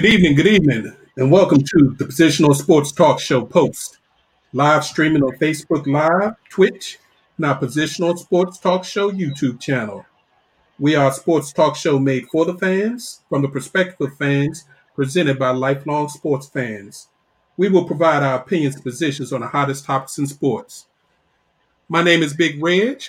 Good evening, good evening, and welcome to the Positions On Sports Talk Show Post. Live streaming on Facebook Live, Twitch, and our Positions On Sports Talk Show YouTube channel. We are a sports talk show made for the fans, from the perspective of fans, presented by lifelong sports fans. We will provide our opinions and positions on the hottest topics in sports. My name is Big Reg.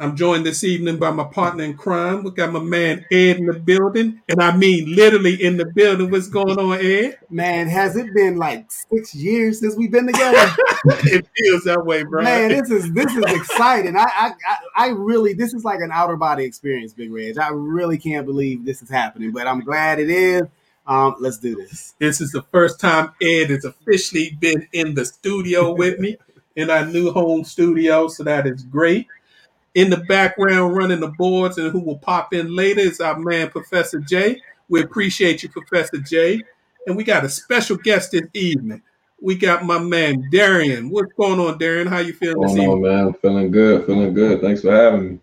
I'm joined this evening by my partner in crime. We got my man Ed in the building, and I mean literally in the building. What's going on, Ed? Man, has it been like six years since we've been together? it feels that way, bro. Man, this is this is exciting. I, I I really this is like an outer body experience, Big Reg. I really can't believe this is happening, but I'm glad it is. Um, let's do this. This is the first time Ed has officially been in the studio with me in our new home studio, so that is great in the background running the boards and who will pop in later is our man Professor J. We appreciate you, Professor J. And we got a special guest this evening. We got my man Darian. What's going on, Darian? How you feeling What's this evening? on, man? Feeling good, feeling good. Thanks for having me.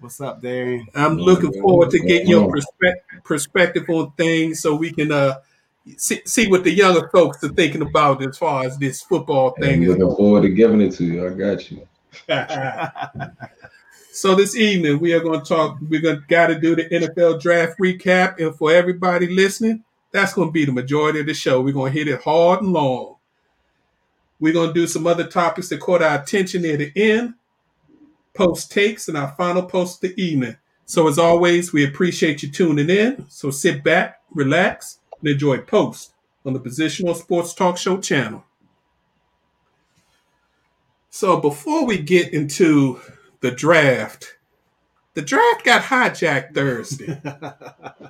What's up, Darian? I'm Oh, looking man. forward to getting your What's perspe- perspective on things so we can uh see, see what the younger folks are thinking about as far as this football I'm thing is looking forward to giving it to you. I got you. so this evening we are going to talk. We're going to got to do the NFL draft recap, and for everybody listening, that's going to be the majority of the show. We're going to hit it hard and long. We're going to do some other topics that caught our attention near the end, post takes, and our final post of the evening. So as always, we appreciate you tuning in. So sit back, relax, and enjoy post on the Positions On Sports Talk Show channel. So before we get into the draft, the draft got hijacked Thursday.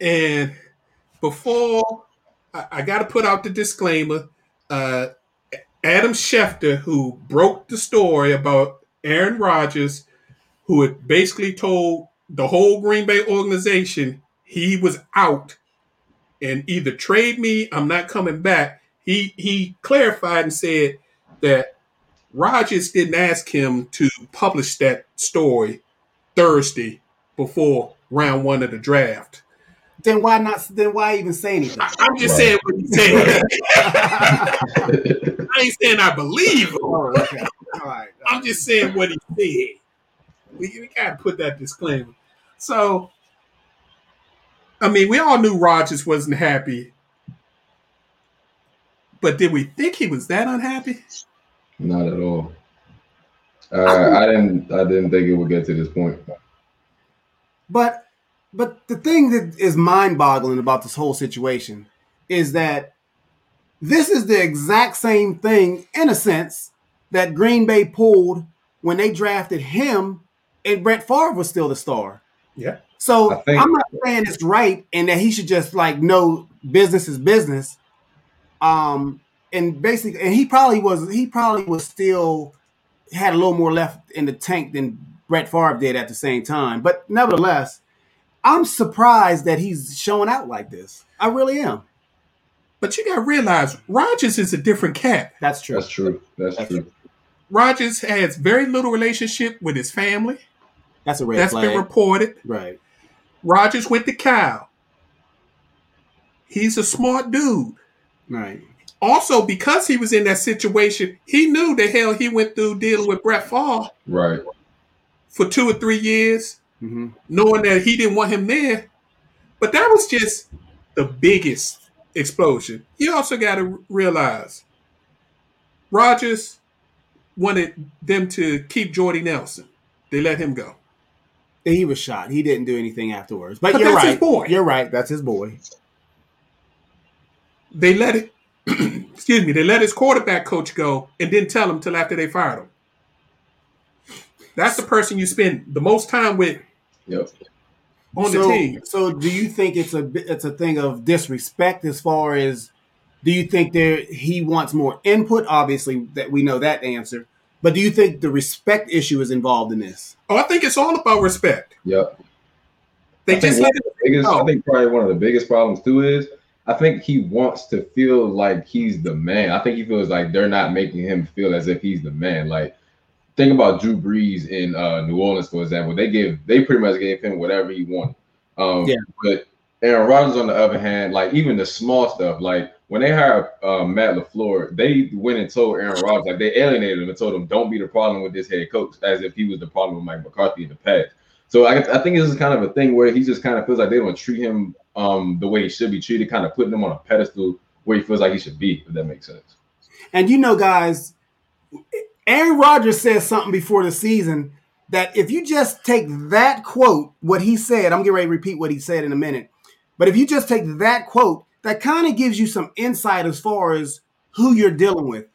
and before I, I got to put out the disclaimer, uh, Adam Schefter, who broke the story about Aaron Rodgers, who had basically told the whole Green Bay organization he was out and either trade me, I'm not coming back. He he clarified and said that Rodgers didn't ask him to publish that story Thursday before round one of the draft. Then why not? Then why even say anything? I, am just Right. saying what he said. I ain't saying I believe him. oh, okay. All right. I'm just saying what he said. We, we gotta put that disclaimer. So, I mean, we all knew Rodgers wasn't happy, but did we think he was that unhappy? Not at all. Uh, I didn't. I didn't think it would get to this point. But but the thing that is mind-boggling about this whole situation is that this is the exact same thing, in a sense, that Green Bay pulled when they drafted him, and Brett Favre was still the star. Yeah. So I think- I'm not saying it's right and that he should just like know business is business. Um, and basically, and he probably was he probably was still had a little more left in the tank than Brett Favre did at the same time. But nevertheless, I'm surprised that he's showing out like this. I really am. But you gotta realize Rodgers is a different cat. That's true. That's true. That's, That's true. Rodgers has very little relationship with his family. That's a red That's flag. been reported. right. Rodgers went to Cal. He's a smart dude. Right. Also, because he was in that situation, he knew the hell he went through dealing with Brett Favre Right. for two or three years, hmm knowing that he didn't want him there. But that was just the biggest explosion. You also got to realize Rodgers wanted them to keep Jordy Nelson. They let him go. He was shot. He didn't do anything afterwards. But, But you're that's right. his boy. You're right. That's his boy. They let it, excuse me, they let his quarterback coach go and didn't tell him till after they fired him. That's the person you spend the most time with Yep. on so, the team. So, do you think it's a it's a thing of disrespect as far as do you think there he wants more input? Obviously, that we know that answer. But do you think the respect issue is involved in this? Oh, I think it's all about respect. Yep. They I just one let of the biggest. I think probably one of the biggest problems too is I think he wants to feel like he's the man. I think he feels like they're not making him feel as if he's the man. Like think about Drew Brees in uh, New Orleans, for example. They gave they pretty much gave him whatever he wanted. Um, Yeah. But Aaron Rodgers, on the other hand, like even the small stuff, like when they hired uh, Matt LaFleur, they went and told Aaron Rodgers, like they alienated him and told him, "Don't be the problem with this head coach," as if he was the problem with Mike McCarthy in the past. So I, I think this is kind of a thing where he just kind of feels like they don't treat him um, the way he should be treated, kind of putting him on a pedestal where he feels like he should be. If that makes sense. And you know, guys, Aaron Rodgers said something before the season that if you just take that quote, what he said, I'm getting ready to repeat what he said in a minute. But if you just take that quote, that kind of gives you some insight as far as who you're dealing with.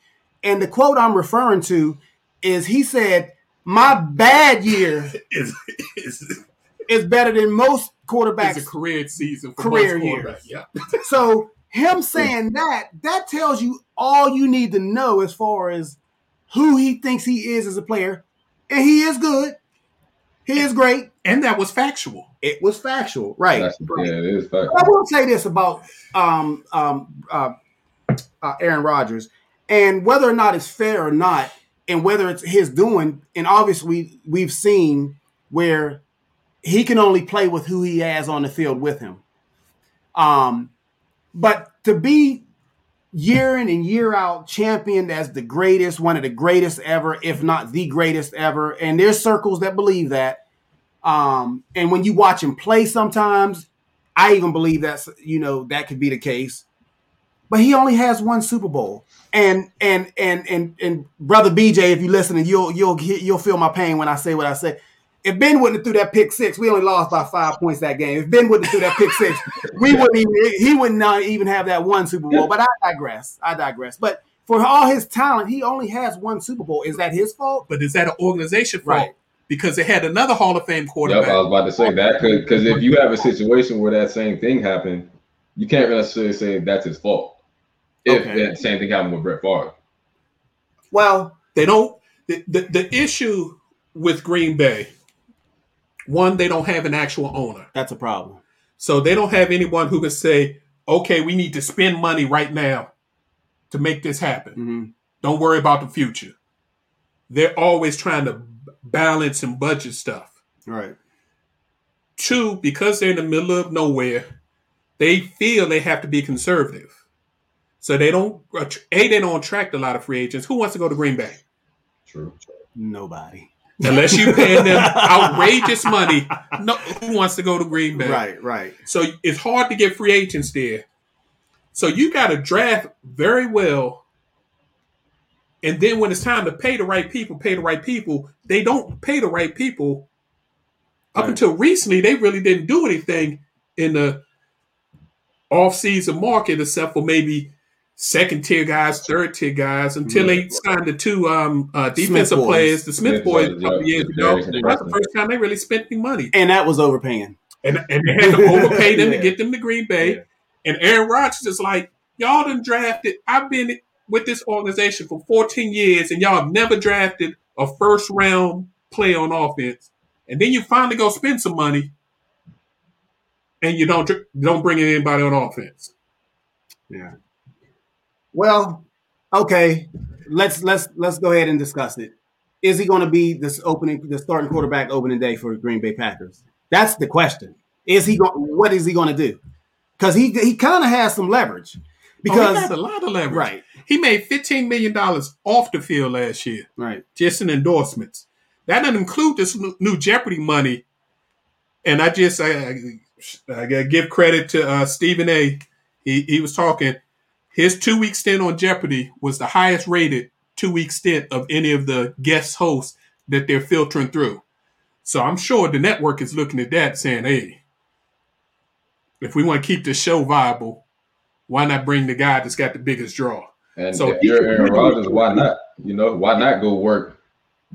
And the quote I'm referring to is he said, My bad year Is is is better than most quarterbacks. it's a career season for Career most years. Yeah. So him saying that, that tells you all you need to know as far as who he thinks he is as a player. And he is good. He is great. And that was factual. It was factual. Right. That's, yeah, it is fact. I will say this about um, um, uh, uh, Aaron Rodgers, and whether or not it's fair or not, and whether it's his doing, and obviously we've seen where he can only play with who he has on the field with him. Um, but to be year in and year out championed as the greatest, one of the greatest ever, if not the greatest ever, and there's circles that believe that. Um, and when you watch him play, sometimes I even believe that's you know that could be the case. But he only has one Super Bowl, and and and and and brother BJ, if you listen, and you'll you'll you'll feel my pain when I say what I say. If Ben wouldn't have threw that pick six, we only lost by five points that game. If Ben wouldn't have threw that pick six, we wouldn't even he would not even have that one Super Bowl. But I digress. I digress. But for all his talent, he only has one Super Bowl. Is that his fault? But is that an organization fault? Right. Because they had another Hall of Fame Yep, quarterback. I was about to say that because if you have a situation where that same thing happened, you can't necessarily say that's his fault. If Okay. that same thing happened with Brett Favre. Well, They don't. The, the, the issue with Green Bay, one, they don't have an actual owner. that's a problem. So they don't have anyone who can say, okay, we need to spend money right now to make this happen. hmm Don't worry about the future. They're always trying to balance and budget stuff. Right. Two, because they're in the middle of nowhere, they feel they have to be conservative. So they don't, a, they don't attract a lot of free agents. Who wants to go to Green Bay? True. Nobody. Unless you paying them outrageous money. No, who wants to go to Green Bay? Right. Right. So it's hard to get free agents there. So you got to draft very well. And then when it's time to pay the right people, pay the right people, they don't pay the right people. Up Right. until recently, they really didn't do anything in the off-season market except for maybe second tier guys, third tier guys, until they signed the two um, uh, defensive boys. players, the Smith Smith boys, a couple years ago. That's the first time they really spent any money And that was overpaying. and and they had to overpay them Yeah. to get them to Green Bay. Yeah. And Aaron Rodgers is like, y'all done drafted. I've been with this organization for 14 years, and y'all have never drafted a first round play on offense. And then you finally go spend some money, and you don't dr- don't bring in anybody on offense. Yeah. Well, okay. Let's let's let's go ahead and discuss it. Is he going to be this opening, the starting quarterback opening day for the Green Bay Packers? That's the question. Is he going? What is he going to do? Because he he kind of has some leverage. Because Because Oh, a lot of leverage. right, He made 15 million dollars off the field last year. right, just in endorsements. That doesn't include this new- Jeopardy money. And I just I, I gotta give credit to uh, Stephen A. He he was talking. His two week stint on Jeopardy was the highest rated two week stint of any of the guest hosts that they're filtering through. So I'm sure the network is looking at that, saying, "Hey, if we want to keep the show viable, why not bring the guy that's got the biggest draw?" And So if you're could Aaron Rodgers, why not? You know, why not go work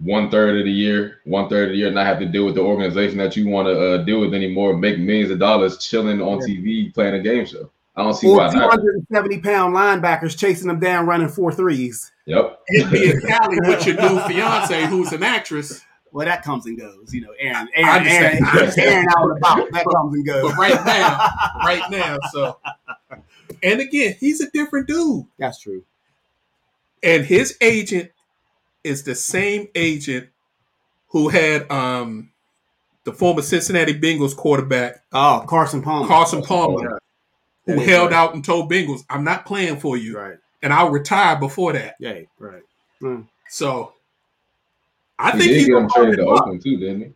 one third of the year, one third of the year, and not have to deal with the organization that you want to uh, deal with anymore, make millions of dollars chilling on TV playing a game show. I don't see or why two not. hundred and seventy pound linebackers chasing them down, running four threes. Yep. It'd be in Cali with your new fiance, who's an actress. Well, that comes and goes. You know, Aaron, I Aaron, understand. Aaron, Aaron, Aaron out and about. That comes and goes. But right now, right now, so and again, he's a different dude. That's true. And his agent is the same agent who had um the former Cincinnati Bengals quarterback Oh, Carson Palmer. Carson Palmer, who That is held right. out and told Bengals, "I'm not playing for you, Right. and I'll retire before that." Yeah. Right. Hmm. So, I He think did he's get gonna him traded to call. Oakland too, didn't he?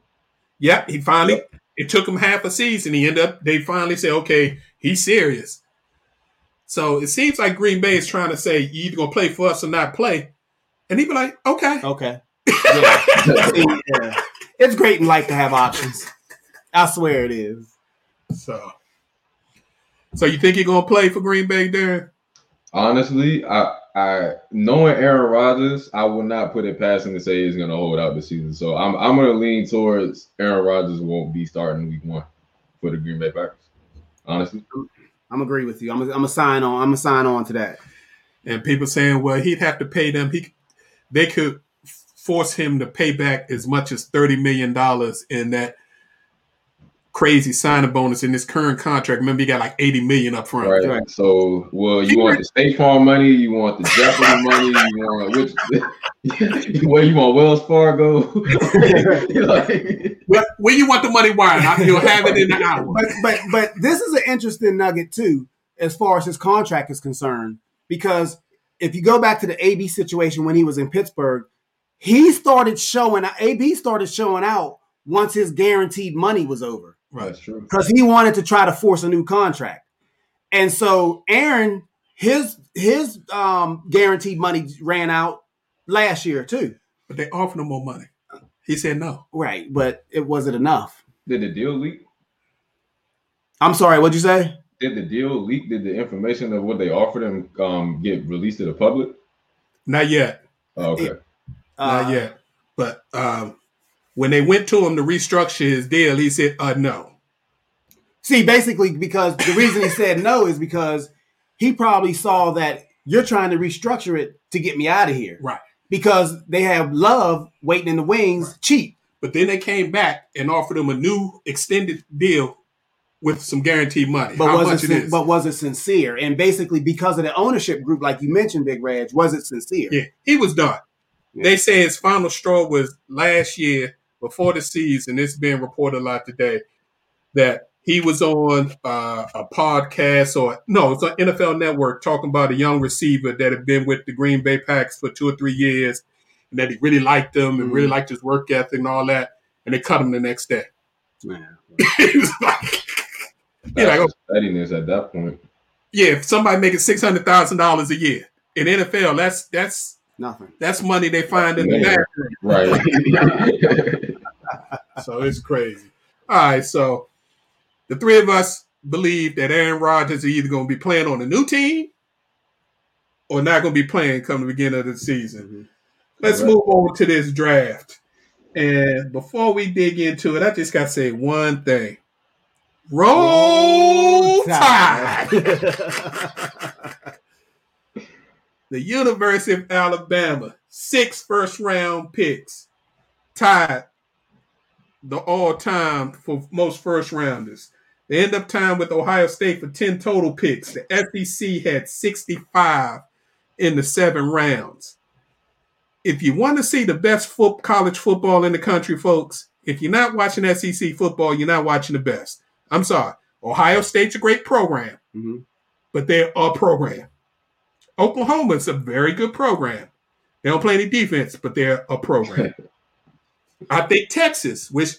Yep, he finally. Yep. It took him half a season. He ended up. They finally said, "Okay, he's serious." So it seems like Green Bay is trying to say, "You either gonna play for us or not play," and he'd be like, "Okay." Okay. Yeah. Yeah. It's great in life to have options. I swear it is. So, so you think he's gonna play for Green Bay, Darren? Honestly, I I knowing Aaron Rodgers, I would not put it past him to say he's gonna hold out the season. So I'm I'm gonna lean towards Aaron Rodgers won't be starting week one for the Green Bay Packers. Honestly. I'm agree with you. I'm a, I'm a sign on. I'm a sign on to that. And people saying, "Well, he'd have to pay them. He, they could force him to pay back as much as thirty million dollars in that crazy signing bonus in this current contract. Remember, he got like eighty million up front. Right. Right. So, well, you want the State Farm money, you want the Jeopardy money, you want which? well, you want Wells Fargo. like, Well, where you want the money wired? I- You'll have it in an hour. but but but this is an interesting nugget too, as far as his contract is concerned, because if you go back to the AB situation when he was in Pittsburgh, he started showing AB started showing out once his guaranteed money was over that's true. because he wanted to try to force a new contract, and so Aaron his his um, guaranteed money ran out last year too, But they offered him more money. He said no. right? But it wasn't enough. Did the deal leak? I'm sorry, what'd you say? Did the deal leak? Did the information of what they offered him um, get released to the public? Not yet. Oh, okay. Uh, Not yet. But um, when they went to him to restructure his deal, he said, uh, no. See, basically, because the reason he said no is because he probably saw that you're trying to restructure it to get me out of here. Right. Because they have love waiting in the wings cheap. But then they came back and offered him a new extended deal with some guaranteed money. But was it it sin- is? but was it sincere? And basically because of the ownership group, like you mentioned, Big Reg, was it sincere? yeah, he was done. Yeah. They say his final straw was last year before the season. It's been reported a lot today that he was on uh, a podcast or no, it's on NFL Network talking about a young receiver that had been with the Green Bay Packers for two or three years, and that he really liked them and Mhm. really liked his work ethic and all that, and they cut him the next day. Man. Was like, like, steadiness at that point. yeah, if somebody making six hundred thousand dollars a year in NFL, that's that's Nothing. that's money they find in the Man. bag. Right. So it's crazy. All right, so the three of us believe that Aaron Rodgers is either going to be playing on a new team or not going to be playing come the beginning of the season. Mm-hmm. Let's Correct. move on to this draft. And before we dig into it, I just got to say one thing. Roll Tide! the University of Alabama, six first round picks, tied the all time for most first rounders. They end up tying with Ohio State for 10 total picks. The SEC had 65 in the seven rounds. If you want to see the best foot, college football in the country, folks, if you're not watching SEC football, you're not watching the best. I'm sorry. Ohio State's a great program Mhm. but they're a program. Oklahoma's a very good program. They don't play any defense, but they're a program. I think Texas, which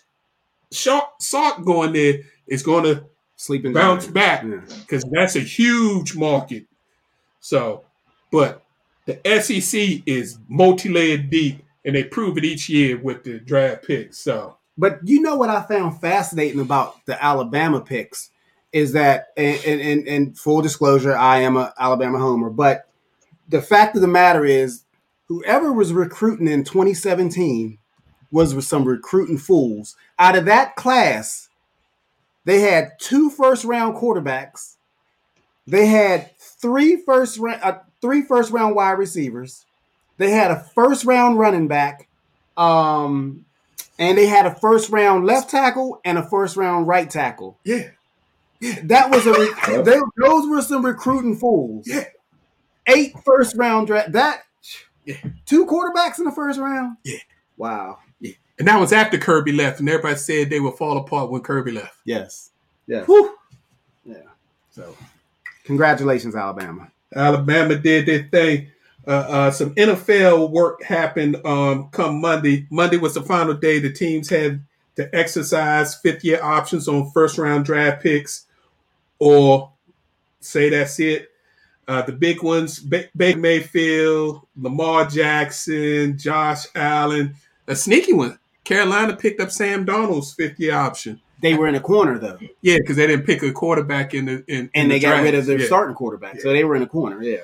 Shark Sark going there, is going to Sleeping bounce giant. back Yeah. because that's a huge market. So, but the SEC is multi-layered deep, and they prove it each year with the draft picks. So, But you know what I found fascinating about the Alabama picks is that, and, and, and, full disclosure, I am a Alabama homer. But the fact of the matter is, whoever was recruiting in 2017 was with some recruiting fools. Out of that class, they had two first round quarterbacks. They had three first round, uh, three first round wide receivers. They had a first round running back. Um, and they had a first round left tackle and a first round right tackle. yeah, That was a re- they, those were some recruiting fools. Yeah. Eight first round draft. That Yeah. two quarterbacks in the first round. Yeah. Wow. Yeah. And that was after Kirby left, and everybody said they would fall apart when Kirby left. Yes. Yes. Whew. Yeah. So Congratulations, Alabama. Alabama did their thing. Uh, uh, some NFL work happened um, come Monday. Monday was the final day the teams had to exercise fifth year options on first round draft picks or say that's it. Uh, the big ones ba- Baker Mayfield, Lamar Jackson, Josh Allen. A sneaky one. Carolina picked up Sam Darnold's fifth year option. They were in a corner though, Yeah, because they didn't pick a quarterback in the in, in and the they got draft. rid of their Yeah. starting quarterback, so they were in a corner. Yeah.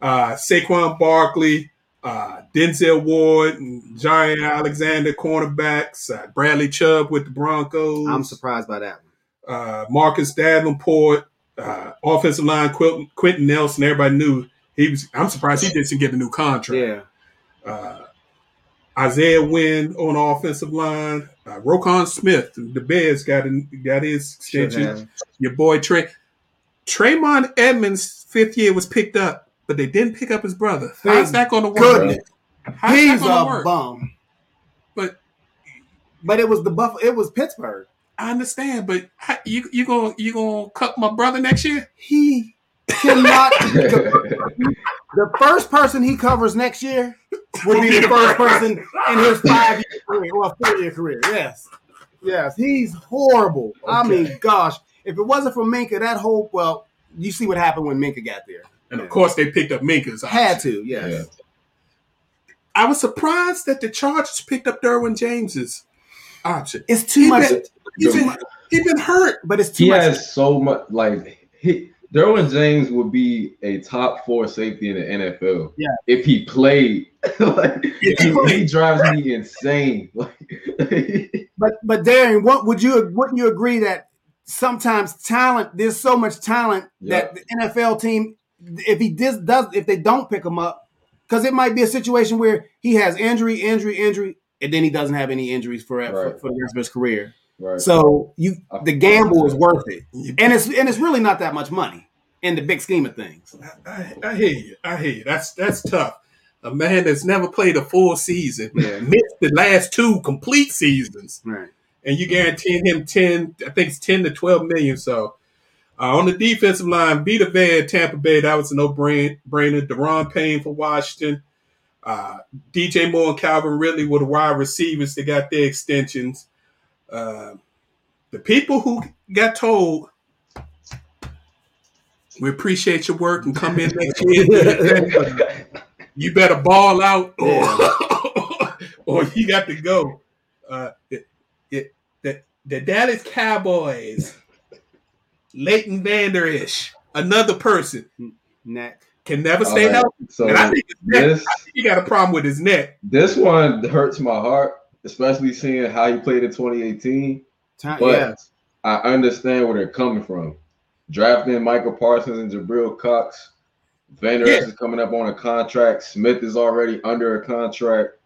uh, Saquon Barkley, uh, Denzel Ward, and Jaire Alexander cornerbacks, uh, Bradley Chubb with the Broncos, I'm surprised by that one. Uh, Marcus Davenport, uh, offensive line Quenton, Quenton Nelson. Everybody knew he was. I'm surprised he didn't get a new contract. Yeah. Uh, Isaiah Wynn on offensive line, uh, Roquan Smith, the Bears got a, got his extension. Your boy Trey, Traymon Edmunds' fifth year was picked up, but they didn't pick up his brother. How's that going to work? He's a work? bum. But But it was the Buff. It was Pittsburgh. I understand. But how, you you gonna you gonna cut my brother next year? He cannot. the, the first person he covers next year will be the first person in his five year career or four year career. Yes, yes, he's horrible. I mean, gosh, if it wasn't for Minkah, that whole well, you see what happened when Minkah got there. And of course, they picked up Minkah's. Had to, yes. Yeah. I was surprised that the Chargers picked up Derwin James's option. It's too He much, been, he's been, he been hurt. but it's too he much. has so much like he Derwin James would be a top four safety in the NFL. Yeah. If he played, like he, he drives me insane. Like But but Darren, what would you wouldn't you agree that sometimes talent there's so much talent that the NFL team if he dis, does if they don't pick him up because it might be a situation where he has injury injury injury and then he doesn't have any injuries for for, for the rest of his career. Right. So you the gamble is worth it, and it's and it's really not that much money in the big scheme of things. I, I, I hear you. I hear you. That's that's tough. A man that's never played a full season, Yeah. missed the last two complete seasons, Right. and you guaranteeing him ten. I think it's ten to twelve million. So uh, on the defensive line, Vita Vea at Tampa Bay. That was a no brain brainer. Daron Payne for Washington. Uh, DJ Moore and Calvin Ridley were the wide receivers that got their extensions. Uh, the people who got told, we appreciate your work and come in next year. you better ball out or, or you got to go. Uh, it, the, the Dallas Cowboys, Leighton Vander Esch, another person, Neck. can never stay right, healthy. So and I think his neck, this he got a problem with his neck. this one hurts my heart, especially seeing how he played in 2018. Time, But yeah. I understand where they're coming from. Drafting Micah Parsons and Jabril Cox. Vander Yeah. Is coming up on a contract. Smith is already under a contract.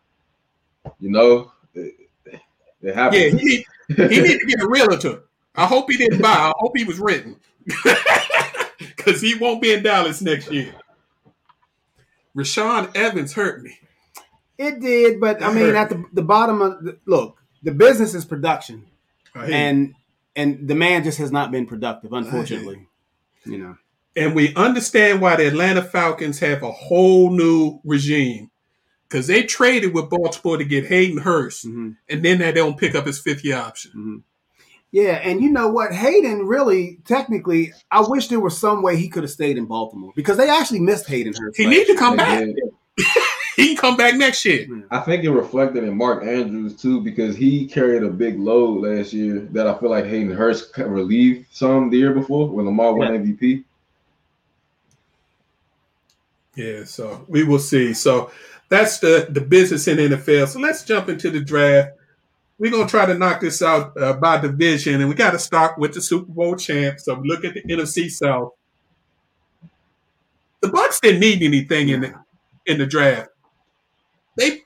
You know, it, it Yeah, he he to get a realtor. I hope he didn't buy. I hope he was renting. Because he won't be in Dallas next year. Rashaan Evans hurt me. It did, but I mean, at the, the bottom of the, look, the business is production, and and the man just has not been productive, unfortunately. You know, and we understand why the Atlanta Falcons have a whole new regime because they traded with Baltimore to get Hayden Hurst, Mhm. and then they don't pick up his fifth year option. Mhm. yeah, and you know what, Hayden really, technically, I wish there was some way he could have stayed in Baltimore because they actually missed Hayden Hurst. He last need to come back. And He can come back next year. I think it reflected in Mark Andrews too because he carried a big load last year that I feel like Hayden Hurst relieved some the year before when Lamar won MVP. Yeah, so we will see. So that's the the business in NFL. So let's jump into the draft. We're gonna try to knock this out uh, by division, and we got to start with the Super Bowl champ. So look at the NFC South. The Bucks didn't need anything in the in the draft. They,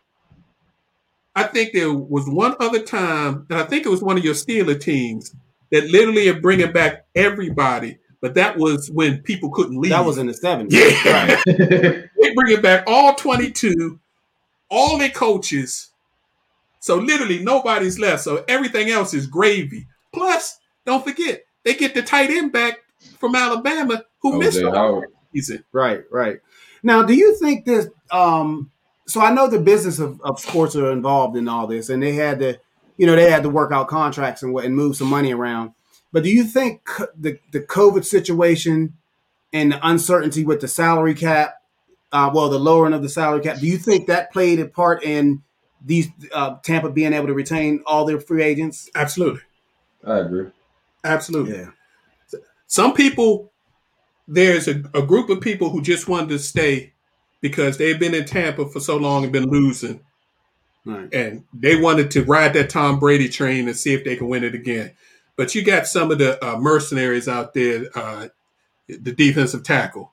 I think there was one other time, and I think it was one of your Steeler teams that literally are bringing back everybody. But that was when people couldn't leave. That was in the seventies. yeah. Right. They bringing back all 22, all their coaches, So literally nobody's left. So everything else is gravy. Plus, don't forget, they get the tight end back from Alabama who OJ missed the whole season. Right, right. Now, do you think this? Um, so I know the business of, of sports are involved in all this, and they had to, you know, they had to work out contracts and what and move some money around. But do you think the the COVID situation and the uncertainty with the salary cap, uh, well, the lowering of the salary cap, do you think that played a part in these uh, Tampa being able to retain all their free agents? Absolutely. I agree. Absolutely. Yeah, Some people, there's a, a group of people who just wanted to stay because they've been in Tampa for so long and been losing. right. and they wanted to ride that Tom Brady train and see if they can win it again. But you got some of the uh, mercenaries out there, uh, the defensive tackle,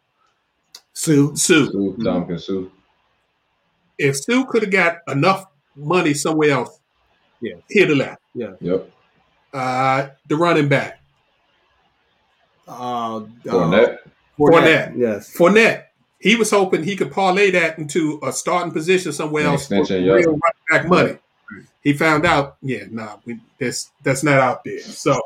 Suh, Suh. Suh, Ndamukong Suh. If Suh could have got enough money somewhere else, Yeah. he'd have left. Yep. Uh, the running back, uh, Fournette. Fournette. yes, Fournette, he was hoping he could parlay that into a starting position somewhere An else for extension, real yeah. running back money. He found out, yeah, nah, we, that's that's not out there. So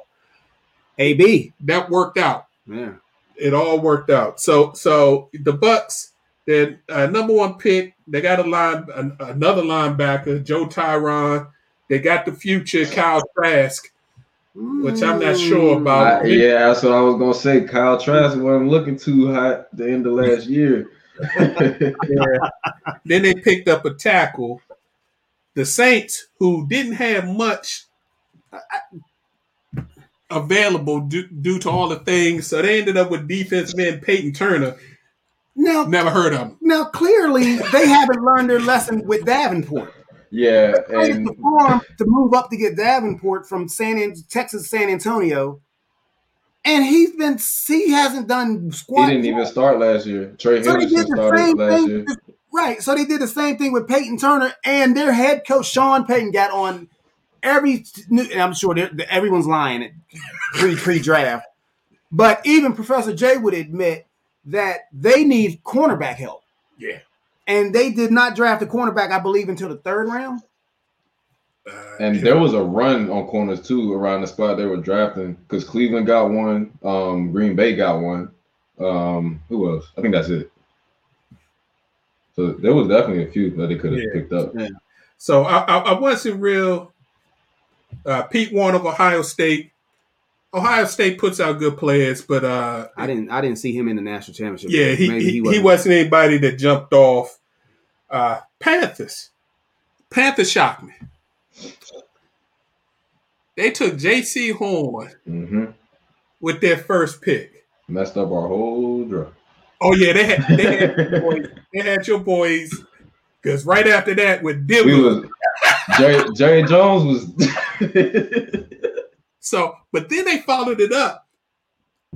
AB, that worked out. yeah. it all worked out. So so the Bucks, their uh, number one pick, they got a line an, another linebacker, Joe Tryon. They got the future Kyle Trask, which I'm not sure about. I- yeah, that's what I was gonna say. Kyle Trask wasn't looking too hot the end of last year. Then they picked up a tackle, the Saints, who didn't have much uh, uh, available due, due to all the things. So they ended up with defense man Peyton Turner. Now, Never heard of him. now clearly they haven't learned their lesson with Davenport. Yeah, They and performed to move up to get Davenport from San An- Texas San Antonio, and he's been he hasn't done squat. he didn't even start last year. Trey So Hendrickson started last thing. year. Right. So they did the same thing with Peyton Turner, and their head coach Sean Payton got on every. And I'm sure everyone's lying pre pre draft, but even Professor Jay would admit that they need cornerback help, Yeah. And they did not draft a cornerback, I believe, until the third round. Uh, And there was a run on corners too around the spot they were drafting because Cleveland got one, um, Green Bay got one. Um, who else? I think that's it. So there was definitely a few that they could have Yeah. picked up. So I, I, I wasn't real. Uh, Pete Werner of Ohio State. Ohio State puts out good players, but uh, I didn't. I didn't see him in the national championship. yeah, he, Maybe he, he, wasn't. wasn't. anybody that jumped off. Uh, Panthers. Panthers shocked me. They took Jaycee Horn hmm with their first pick. Messed up our whole draft. Oh yeah, they had they had your boys. They had your boys. Because right after that, with We was Jerry, Jerry Jones was So, but then they followed it up,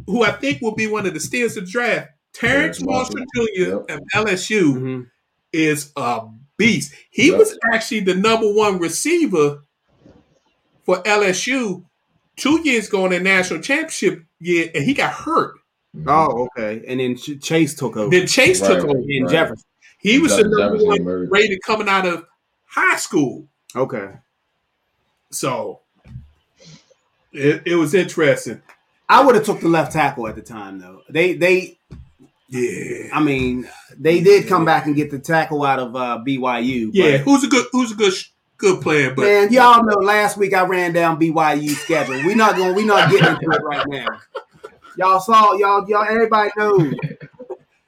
who I think will be one of the steals of the draft. Terrace Terrace Marshall Marshall. Jr. Yep. of LSU Mhm. Is a beast. He Yep. was actually the number one receiver for LSU two years ago in the national championship year, and he got hurt. Oh, okay. And then Chase took over. Then Chase took Right. over. in Right. Jefferson. He was the number Jefferson one emerged. rated coming out of high school. Okay. So it, it was interesting. I would have took the left tackle at the time though. They they Yeah. I mean they did come back and get the tackle out of uh, BYU. Yeah, who's a good who's a good sh- good player, but man, y'all know last week I ran down BYU schedule. We're not going. we're not getting into it right now. Y'all saw y'all y'all. Everybody knows.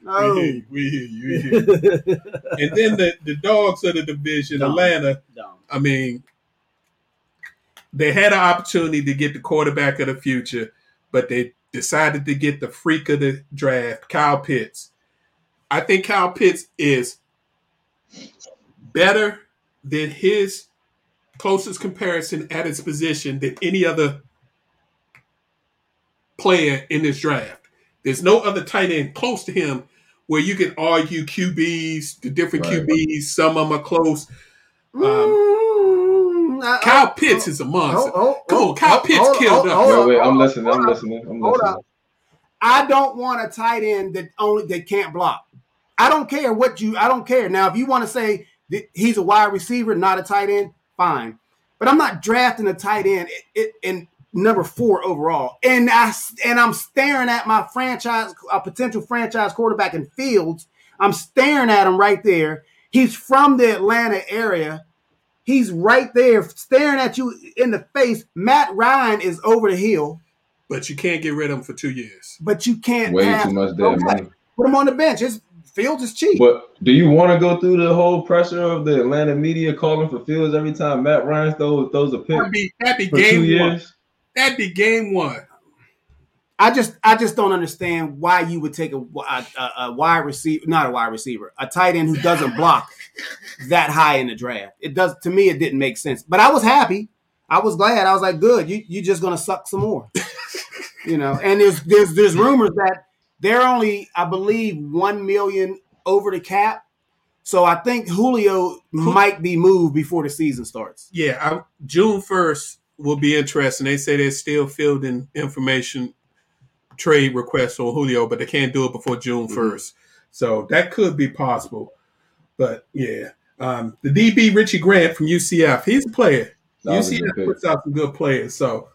we hear you, we hear you, we hear you. and then the, the dogs of the division, Dumb. Atlanta. Dumb. I mean, they had an opportunity to get the quarterback of the future, but they decided to get the freak of the draft, Kyle Pitts. I think Kyle Pitts is better than his closest comparison at his position than any other player in this draft. There's no other tight end close to him where you can argue QBs, the different Right. QBs. Some of them are close. Mm, I- Kyle I- Pitts is a monster. oh, oh, Come on, Kyle oh, Pitts hold- killed hold- up. hold Wait, wait, I'm listening. I'm listening. I'm Hold listening. up. I don't want a tight end that only that can't block. I don't care what you. I don't care now. If you want to say that he's a wide receiver, not a tight end, fine. But I'm not drafting a tight end in number four overall, and I and I'm staring at my franchise, a potential franchise quarterback in Fields. I'm staring at him right there. He's from the Atlanta area. He's right there, staring at you in the face. Matt Ryan is over the hill. But you can't get rid of him for two years. But you can't way too much dead money. Put him on the bench. His Fields is cheap. But do you want to go through the whole pressure of the Atlanta media calling for Fields every time Matt Ryan throws, throws a pick? That'd be, that'd be game one. That'd be game one. I just I just don't understand why you would take a, a, a, wide receiver, not a wide receiver, a tight end who doesn't block that high in the draft. It does to me. It didn't make sense, but I was happy. I was glad. I was like, good. You you just gonna suck some more, you know. And there's there's there's rumors that they're only, I believe, one million over the cap. So I think Julio might be moved before the season starts. Yeah, I, June first will be interesting. They say they're still fielding information trade requests on Julio, but they can't do it before June 1st. Mm-hmm. So that could be possible. But yeah, um, the DB Richie Grant from UCF, he's a player. That UCF puts out some good players. So,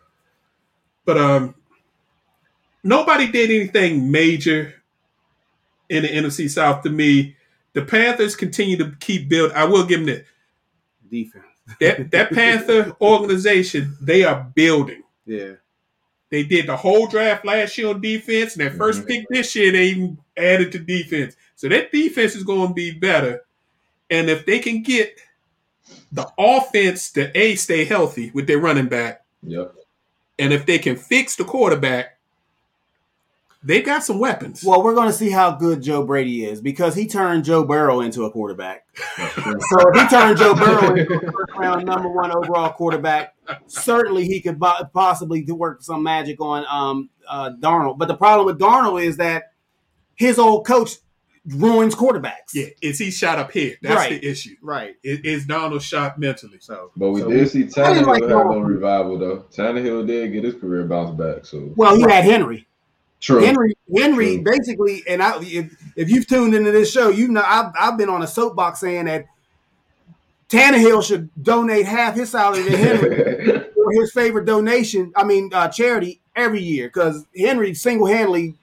but um, nobody did anything major in the NFC South to me. The Panthers continue to keep building. I will give them the defense. that that Panther organization, they are building. Yeah. They did the whole draft last year on defense, and their 1st mm-hmm. pick this year, they even added to defense. So that defense is going to be better. And if they can get the offense to A, stay healthy with their running back. Yep. And if they can fix the quarterback, they've got some weapons. Well, we're going to see how good Joe Brady is because he turned Joe Burrow into a quarterback. so if he turned Joe Burrow into a first round number one overall quarterback, certainly he could possibly work some magic on um, uh, Darnold. But the problem with Darnold is that his old coach ruins quarterbacks. Yeah, is he shot up here? That's right. the issue. Right. Is, is Darnold shot mentally? So, but we so did see Tannehill like have no revival though. Tannehill did get his career bounce back. So, well, he had Henry. True. Henry, Henry, True. basically, and I, if, if you've tuned into this show, you know I've, I've been on a soapbox saying that Tannehill should donate half his salary to Henry for his favorite donation. I mean, uh, charity every year because Henry single handedly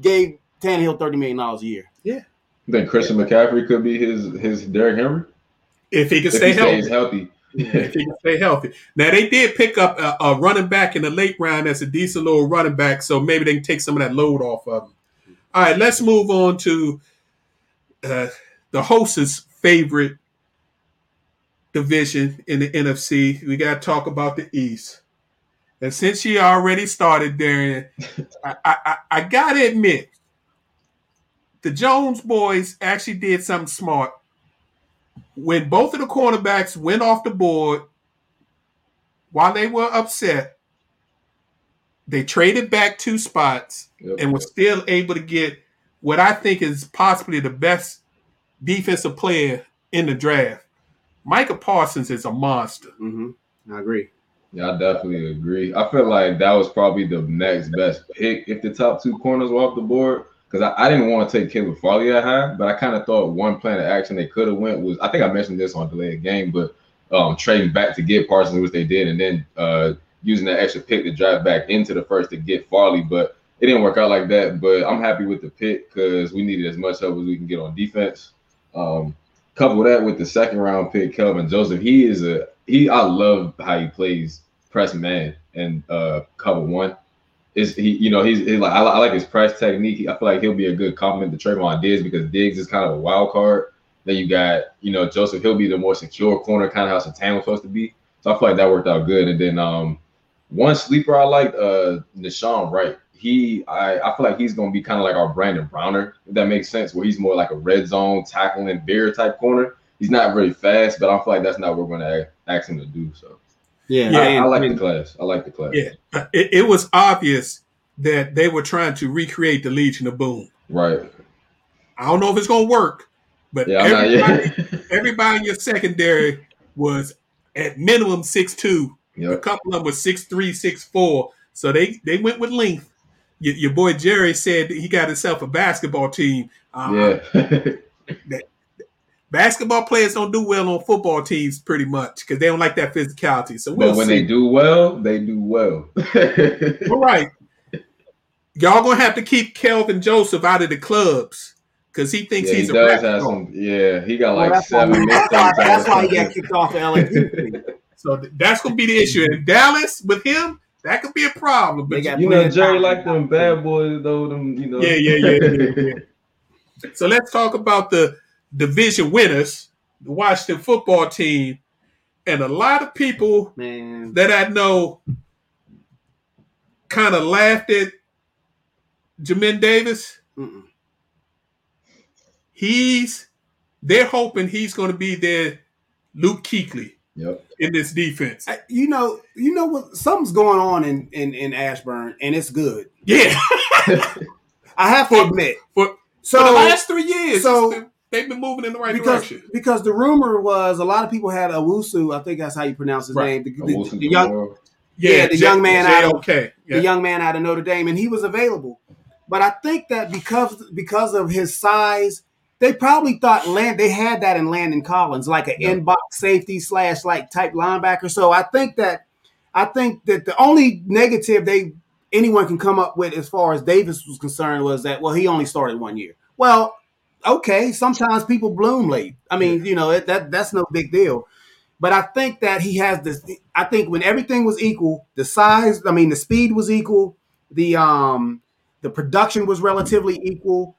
gave Tannehill thirty million dollars a year. Yeah. Then Christian yeah. McCaffrey could be his his Derrick Henry if he can stay he healthy. healthy. if he can stay healthy. Now they did pick up a, a, running back in the late round that's a decent little running back, so maybe they can take some of that load off of him. All right, let's move on to uh, the host's favorite division in the NFC. We got to talk about the East. And since you already started, Darian, I, I, I got to admit, the Jones boys actually did something smart when both of the cornerbacks went off the board while they were upset, they traded back two spots yep. and were still able to get what I think is possibly the best defensive player in the draft. Micah Parsons is a monster. Mm-hmm. I agree. Yeah, I definitely agree. I feel like that was probably the next best pick if the top two corners were off the board because I, I, didn't want to take Caleb Farley at high, but I kind of thought one plan of action they could have went was I think I mentioned this on delayed game, but um, trading back to get Parsons, which they did, and then uh, using that extra pick to drive back into the first to get Farley, but it didn't work out like that. But I'm happy with the pick because we needed as much help as we can get on defense. Um, couple that with the second round pick, Kelvin Joseph. He is a he. I love how he plays press man and uh, cover one is he, you know, he's, he's like I, I, like his press technique. I feel like he'll be a good compliment to Trevon Diggs because Diggs is kind of a wild card. Then you got, you know, Joseph. He'll be the more secure corner, kind of how Surtain was supposed to be. So I feel like that worked out good. And then um, one sleeper I liked, uh, Nahshon Wright. He, I, I feel like he's gonna be kind of like our Brandon Browner, if that makes sense. Where he's more like a red zone tackling bear type corner. He's not very fast, but I feel like that's not what we're gonna ask him to do. So yeah, yeah. I, I like I mean, the class. I like the class. Yeah, it, it, was obvious that they were trying to recreate the Legion of Boom. Right. I don't know if it's gonna work, but yeah, everybody, everybody in your secondary was at minimum six two. Yep. A couple of them was six three, six four. So they they went with length. Your, your boy Jerry said he got himself a basketball team. Uh, yeah. that, basketball players don't do well on football teams pretty much because they don't like that physicality. So we'll but when see. they do well, they do well. All right. Y'all gonna have to keep Kelvin Joseph out of the clubs because he thinks yeah, he he's a does rap some. Yeah, he got Well, like that's, seven. that's, why, mixtapes that's why he or got kicked off the LSU. So that's gonna be the issue. In Dallas with him, that could be a problem. But They got- You know, Jerry like them bad boys though. Them, you know. yeah, yeah, yeah, yeah, yeah. So let's talk about the division winners, the Washington football team, and a lot of people Man, that I know kind of laughed at Jamin Davis. mm-mm. He's they're hoping he's going to be their Luke Kuechly Yep. in this defense. I- you know, you know what? Something's going on in, in in Ashburn, and it's good. Yeah, I have to admit. for, So for the last three years, so- it's been- they've been moving in the right because direction. because the rumor was a lot of people had Owusu. I think that's how you pronounce his Right. name. The, the- Wilson the young Kamara. yeah, the young man out of- Okay, the young man out of Notre Dame, and he was available. But I think that because because of his size, they probably thought land they had that in Landon Collins, like an Yeah. in box safety slash like type linebacker. So I think that I think that the only negative they anyone can come up with as far as Davis was concerned was that well he only started one year. Well, okay, sometimes people bloom late. I mean, you know it, that that's no big deal. But I think that he has this. I think when everything was equal, the size, I mean, the speed was equal, the um, the production was relatively equal,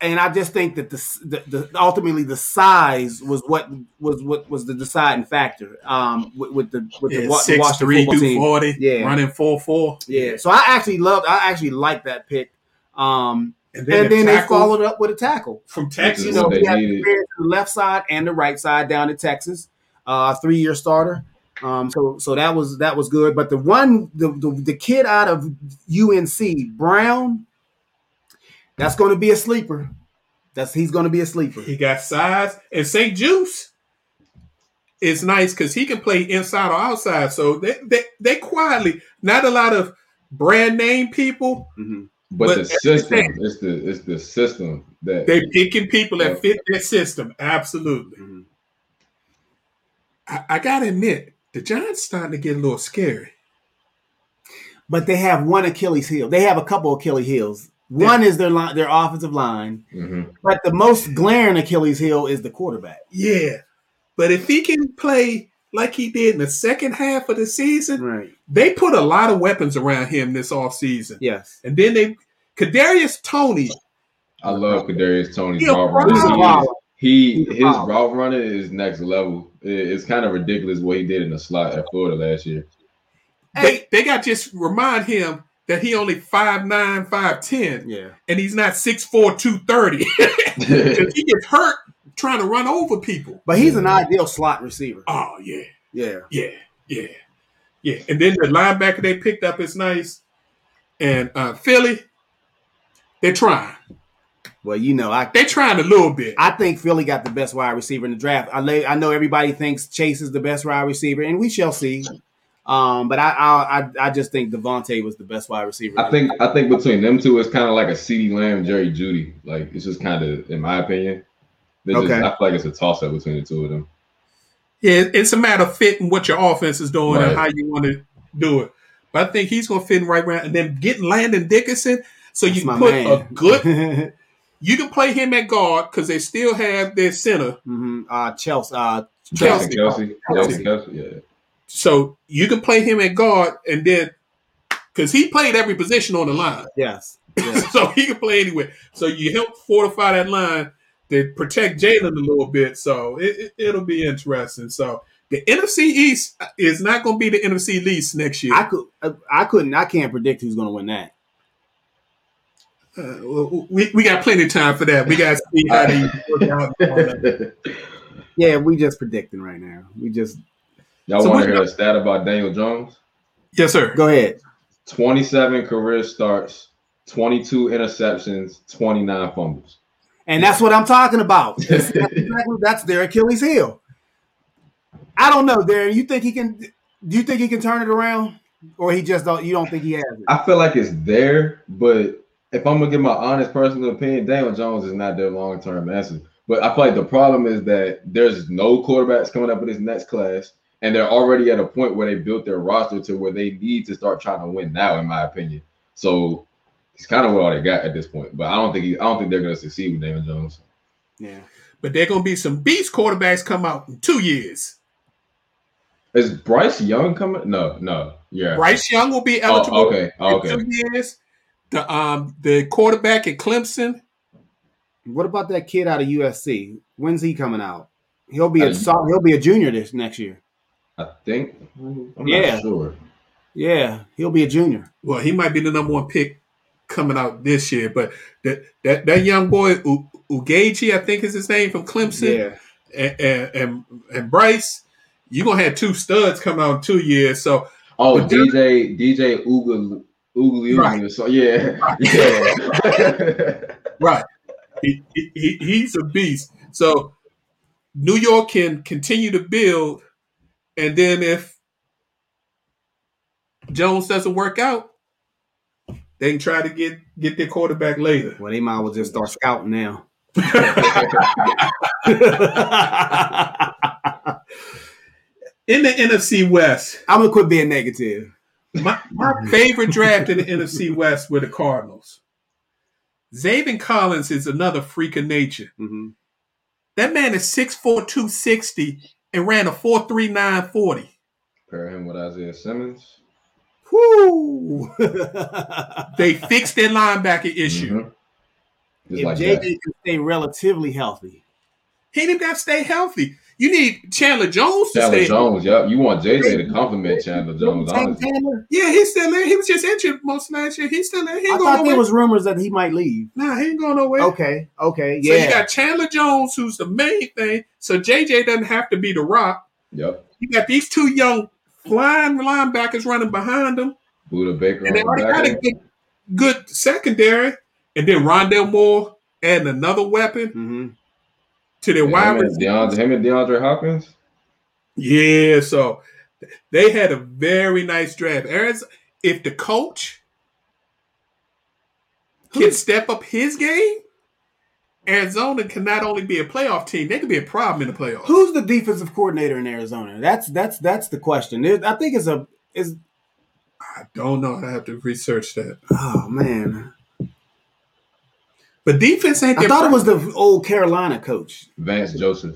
and I just think that the, the, the ultimately the size was what was what was the deciding factor. Um, with, with the with the, yeah, the six Washington three, football team. forty, Yeah. running four four. Yeah, so I actually loved. I actually liked that pick. Um, and and the then they followed up with a tackle. from Texas. You know, they he had needed. experience on the left side and the right side down in Texas. Uh, three year starter. Um, so so that was that was good. But the one the the, the kid out of UNC Brown, that's going to be a sleeper. That's he's going to be a sleeper. He got size, and St-Juste is nice because he can play inside or outside. So they, they they quietly, not a lot of brand name people. Mhm. But, But the at the system, same- it's the it's the system that They picking people that Yeah. fit that system. Absolutely. Mhm. I, I gotta admit, the Giants starting to get a little scary. But they have one Achilles heel. They have a couple Achilles heels. One is their line, their offensive line, Mhm. but the most glaring Achilles heel is the quarterback. Yeah. But if he can play like he did in the second half of the season, Right. they put a lot of weapons around him this offseason. Yes. And then they Kadarius Toney, I love Kadarius Toney's He a route. He's a running. problem. He his route running is next level. It's kind of ridiculous what he did in the slot at Florida last year. they, they got to just remind him that he only 5'9", 5'10", Yeah. and he's not 6'4", 230. Because he gets hurt trying to run over people. But he's an ideal slot receiver. Oh, yeah. Yeah. Yeah, yeah, yeah. And then the linebacker they picked up is nice. And uh, Philly, they're trying. Well, you know, I They're trying a little bit. I think Philly got the best wide receiver in the draft. I lay, I know everybody thinks Chase is the best wide receiver, and we shall see. Um, but I I I, I just think DeVonta was the best wide receiver. I think I think between them two, it's kind of like a CeeDee Lamb, Jerry Jeudy. Like it's just kind of, in my opinion, they just, Okay. I feel like it's a toss up between the two of them. Yeah, it's a matter of fitting what your offense is doing and how you want to do it. But I think he's going to fit in right around. And then getting Landon Dickerson, so you That's can my put man. a good. You can play him at guard because they still have their center. hmm uh, Chelsea. Uh, Kelce. Kelce, Kelce, Kelce. Kelce, Kelce, yeah. So you can play him at guard, and then because he played every position on the line, yes. yes. so he can play anywhere. So you help fortify that line to protect Jalen a little bit. So it, it, will be interesting. So the NFC East is not going to be the NFC least next year. I could. I couldn't. I can't predict who's going to win that. Uh, well, we, we got plenty of time for that. We got to see how they work out. Yeah, we just predicting right now. We just Y'all So want to hear a stat about Daniel Jones? Yes, sir. go ahead. 27 career starts, 22 interceptions, 29 fumbles. And that's what I'm talking about. That's, that's exactly- that's their Achilles heel. I don't know, Darren. You think he can? Do you think he can turn it around, or he just don't? You don't think he has it? I feel like it's there, but if I'm gonna give my honest personal opinion, Daniel Jones is not their long term answer. But I feel like the problem is that there's no quarterbacks coming up in this next class, and they're already at a point where they built their roster to where they need to start trying to win now, in my opinion. So he's kind of what all they got at this point. But I don't think he, I don't think they're going to succeed with Daniel Jones. Yeah. But there gonna be some beast quarterbacks come out in two years. Is Bryce Young coming? No, no. Yeah. Bryce Young will be Oh, eligible okay. Oh, okay. in two years. The um the quarterback at Clemson, What about that kid out of USC? When's he coming out? He'll be a Uh, he'll be a junior this next year. I think. I'm Yeah. not sure. Yeah, he'll be a junior. well, he might be the number one pick coming out this year. But that that that young boy U- Ugaji, I think is his name from Clemson, Yeah. and, and and and Bryce, you're gonna have two studs come out in two years. So Oh, DJ DJ Oogle Oogle Right. So yeah, yeah. Right. He, he, he- he's a beast. So New York can continue to build, and then if Jones doesn't work out, they can try to get get their quarterback later. Well, they might as well just start scouting now. In the NFC West, I'm gonna quit being negative. my, my favorite draft in the NFC West were the Cardinals. Zaven Collins is another freak of nature. Mhm. That man is 6'4", 260 and ran a 4.39 40. Pair him with Isaiah Simmons. Whoo! They fixed their linebacker issue. Mhm. If like JJ that. can stay relatively healthy, He didn't got to stay healthy. You need Chandler Jones to Chandler stay. Jones, yep. You want JJ to compliment Chandler Jones, honestly. Yeah, he's still there. He was just injured most last year. He's still there. He I ain't going thought there was rumors that he might leave. nah, he ain't going nowhere. Okay, okay, yeah. So you got Chandler Jones, who's the main thing. So JJ doesn't have to be the rock. Yep. You got these two young flying linebackers running behind them. Budda Baker And they already got a good, good secondary. And then Rondale Moore adding another weapon hmm to their wide receivers. Him and DeAndre Hopkins. Yeah, so they had a very nice draft. Arizona, if the coach can step up his game, Arizona can not only be a playoff team, they could be a problem in the playoffs. Who's the defensive coordinator in Arizona? That's that's that's the question. There- I think it's a is I don't know. I have to research that. oh man. But defense ain't I their thought it was the old Carolina coach. Vance Joseph.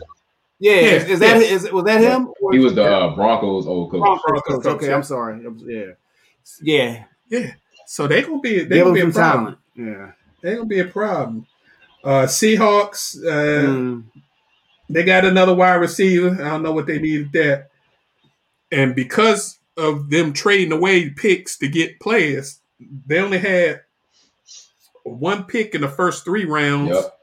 Yeah, Yes, is, is that yes. is was that him? Or- He was the uh, Broncos old coach. Broncos coach. coach, Okay, yeah. I'm sorry. Yeah, yeah. Yeah. So they gonna be they Give gonna be a problem. talent. Yeah. They gonna be a problem. Uh Seahawks, uh Mm. They got another wide receiver. I don't know what they needed that. And because of them trading away picks to get players, they only had one pick in the first three rounds. Yep.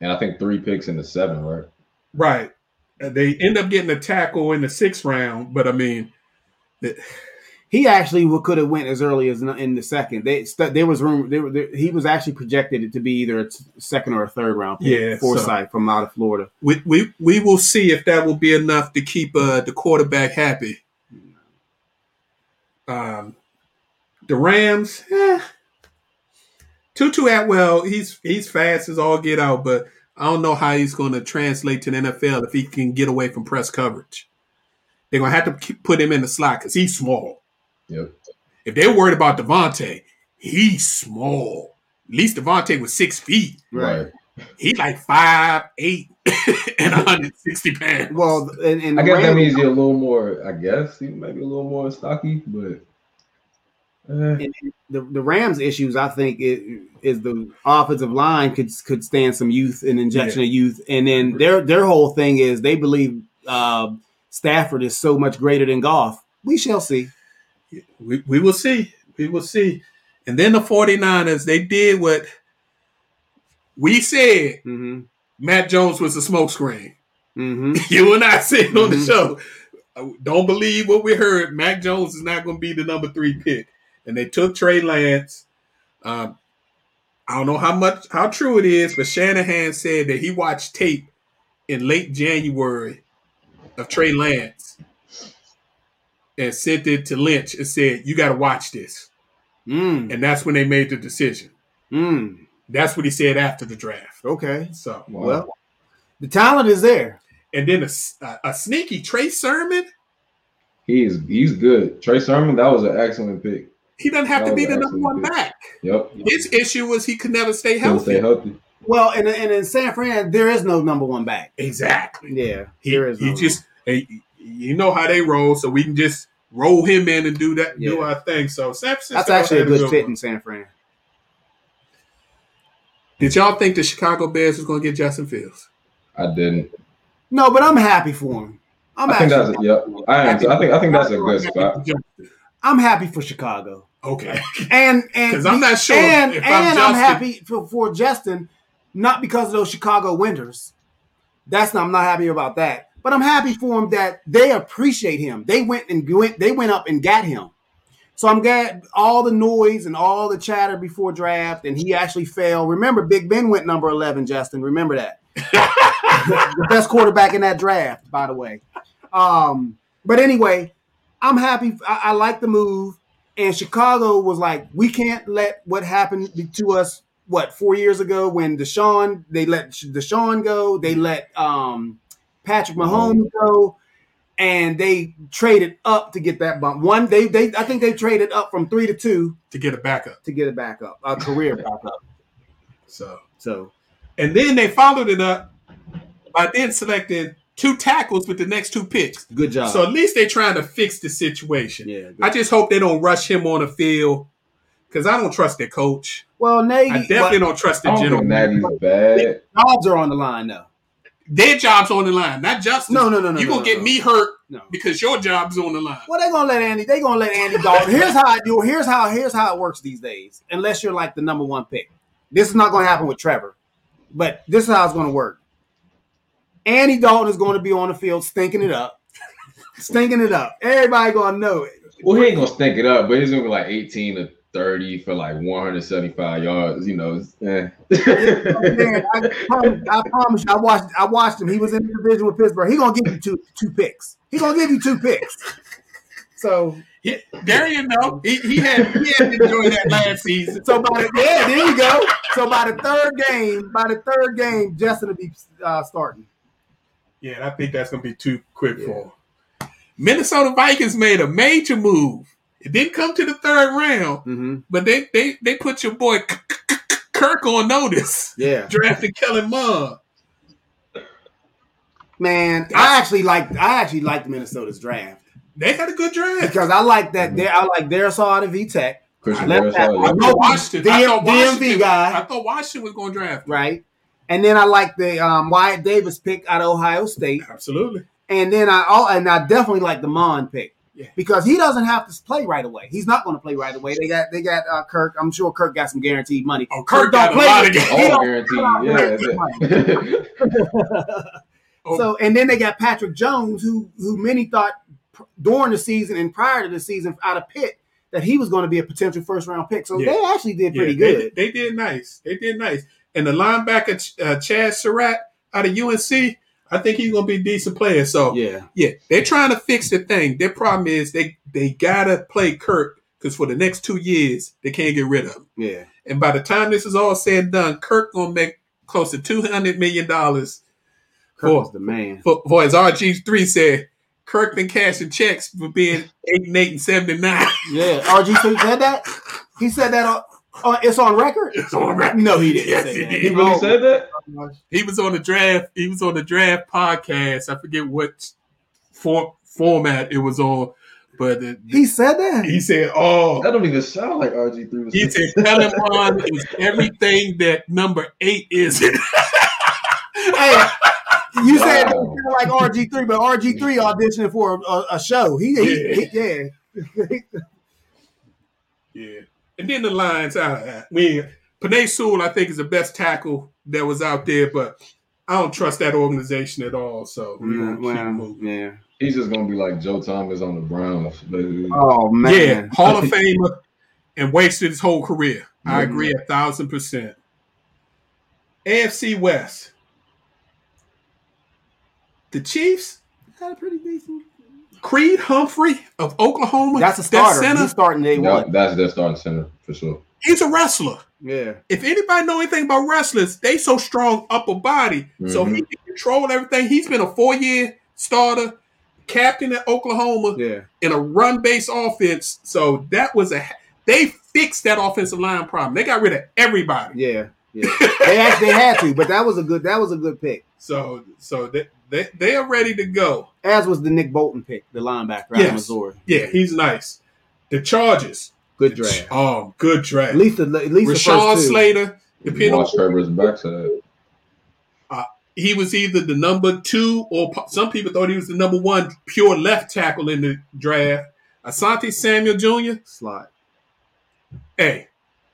And I think three picks in the seven, right? Right. They end up getting a tackle in the sixth round, but I mean, He actually could have went as early as in- the second. They there was room. There, there, he was actually projected to be either a second or a third round. Pick, Yeah, so- Forsythe from out of Florida. we, we, we will see if that will be enough to keep uh, the quarterback happy. Um, the Rams, eh, Tutu Atwell, he's he's fast as all get out, but I don't know how he's going to translate to the NFL if he can get away from press coverage. They're going to have to put him in the slot because he's small. Yep. If they're worried about DeVonta, he's small. At least DeVonta was six feet. Right. He like five eight and 160 pounds. Well, and, and I guess that means he's a little more. I guess he might be a little more stocky, but and the the Rams issues, I think, it, is the offensive line could could stand some youth and injection of youth, and then their their whole thing is they believe uh, Stafford is so much greater than Goff. We shall see. We, we will see. We will see. And then the 49ers, they did what we said Mm-hmm. Mac Jones was a smokescreen. Mm-hmm. You and I said on the Mhm. show, uh, don't believe what we heard. Mac Jones is not going to be the number three pick. And they took Trey Lance. Um, I don't know how much how true it is, but Shanahan said that he watched tape in late January of Trey Lance and sent it to Lynch and said, "You got to watch this." Mm. And that's when they made the decision. Mm. That's what he said after the draft. Okay. So wow. Well, The talent is there. And then a a sneaky Trey Sermon. He's he's good. Trey Sermon, that was an excellent pick. He doesn't have to be the number one excellent back. Yep. His issue was he could never stay healthy. stay healthy. Well, and, and in San Fran, there is no number one back. Exactly. Yeah, He, there is. he no just hey, you know how they roll, so we can just roll him in and do that, do Yeah. our thing. So San Francisco That's actually a had good fit one. in San Fran. Did y'all think the Chicago Bears was going to get Justin Fields? I didn't. No, but I'm happy for him. I'm I think that's actually, yep. I am. too. I think I think that's a good spot. I'm happy for Chicago, Okay, and and 'Cause I'm not sure and, if and I'm I'm, happy for, for Justin, not because of those Chicago winters. That's not. I'm not happy about that. But I'm happy for him that they appreciate him. They went and went. They went up and got him. So I'm glad all the noise and all the chatter before draft, and he actually fell. Remember, Big Ben went number eleven. Justin, remember that the best quarterback in that draft, by the way. Um, but anyway, I'm happy. I, I like the move. And Chicago was like, we can't let what happened to us. What four years ago when Deshaun they let Deshaun go, they let um, Patrick oh. Mahomes go, and they traded up to get that bump. One, they they I think they traded up from three to two to get a backup. to get it back up, a career back up. So, So and then they followed it up by then selecting two tackles with the next two picks. good job. So at least they're trying to fix the situation. yeah. I just hope they don't rush him on the field because I don't trust their coach. well, Nagy, I definitely but don't trust the I don't general. think Nagy's bad. jobs are on the line though. Their job's on the line, not Justin. No, no, no, no. you no, gonna no, get no. me hurt No. because your job's on the line. Well, they're gonna let Andy. they're gonna let Andy Dalton. Here's how I do. Here's how. Here's how it works these days. Unless you're like the number one pick, this is not gonna happen with Trevor. But this is how it's gonna work. Andy Dalton is going to be on the field stinking it up, stinking it up. Everybody gonna know it. Well, he ain't gonna stink it up, but he's gonna be like 18 to 30 for like 175 yards. You know, it's, eh. Man, I promise, I promise you, I watched. I watched him. He was in the division with Pittsburgh. He gonna give you two two picks. He gonna give you two picks. So Yeah, Darian, no, he, he had he had enjoyed that last season. So by the yeah, there you go. So by the third game, by the third game, Justin will be uh, starting. Yeah, and I think that's gonna be too quick for him. Minnesota Vikings made a major move. It didn't come to the third round, Mm-hmm. but they they they put your boy Kirk on notice, Yeah, drafted Kellen Mond. man. I actually like I actually liked Minnesota's draft They had a good draft. because I like that. They, I like Darrisaw out of VTech, Christian Left Darrisaw, tackle. I yeah. thought Washington. I DM thought DMV Washington, guy. I thought Washington was going to draft. him. right? And then I like the um, Wyatt Davis pick out of Ohio State, Absolutely. and then I all and I definitely like the Mond pick. Yeah. Because he doesn't have to play right away. He's not going to play right away. They got they got uh, Kirk. I'm sure Kirk got some guaranteed money. Oh, Kirk got a play lot of All don't- guaranteed. Yeah, it. Oh. So and then they got Patrick Jones, who who many thought pr- during the season and prior to the season out of Pitt that he was going to be a potential first round pick. So Yeah. they actually did pretty Yeah, they- good. They, did nice. They did nice. And the linebacker uh, Chazz Surratt out of UNC, I think he's going to be a decent player. So yeah, yeah, they're trying to fix the thing. Their problem is they they gotta play Kirk because for the next two years they can't get rid of him. yeah. And by the time this is all said and done, Kirk gonna make close to two hundred million dollars Kirk for, the man. for for as RG three said. Kirk been cashing checks for being eight and eight and seventy nine. Yeah, RG three said that. He said that. On, on, it's on record. It's on record. No, he didn't. Yes, say he that. did. he really said that? Oh he was on the draft. He was on the draft podcast. I forget what for, format it was on, but the, He said that. he said, "Oh, That don't even sound like RG3 He said Kellen is everything that number eight is. hey, you said it Wow. sounded like RG three, but RG three auditioning for a, a show. He, he, he yeah. yeah. And then the Lions, I mean, Penei Sewell, I think, is the best tackle that was out there, but I don't trust that organization at all. So we're keep Well, moving. yeah. He's just gonna be like Joe Thomas on the Browns. Oh man. Yeah, Hall of Famer and wasted his whole career. I Mhm. agree a thousand percent. AFC West. The Chiefs, Had a pretty decent. Creed Humphrey of Oklahoma. That's a starter. center. He's starting day Yeah, one. that's their starting center for sure. He's a wrestler. Yeah. If anybody know anything about wrestlers, they so strong upper body, so Mhm. he can control everything. He's been a four year starter, captain at Oklahoma Yeah. in a run based offense. So that was a they fixed that offensive line problem. They got rid of everybody. Yeah. Yeah. they actually they had to, but that was a good that was a good pick. So so they they, they are ready to go. As was the Nick Bolton pick, the linebacker out Yes. of Missouri. Yeah, he's nice. The Chargers. Good draft. Oh, good draft. At least the at least the Rashawn first two. Slater. Depending on Watch Herbert's backside. he was either the number two or some people thought he was the number one pure left tackle in the draft. Asante Samuel Jr. slot. Hey,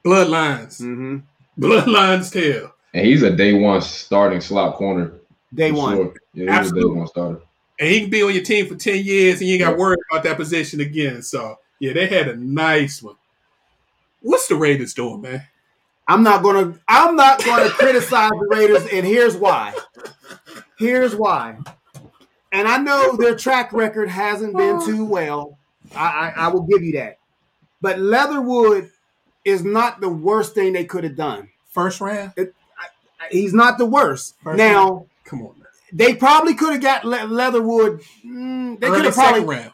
bloodlines, Mm-hmm. bloodlines tell. And he's a day one starting slot corner. Day for one. sure. Yeah, he's a day one starter. And he can be on your team for ten years, and you ain't got Yeah. worried about that position again. So yeah, they had a nice one. What's the Raiders doing, man? I'm not gonna I'm not gonna criticize the Raiders, and here's why. Here's why. And I know their track record hasn't been too well. I, I, I will give you that. But Leatherwood is not the worst thing they could have done. First round? He's not the worst. First now Come on, man. they probably could have got Le- Leatherwood. mm, they could have probably round,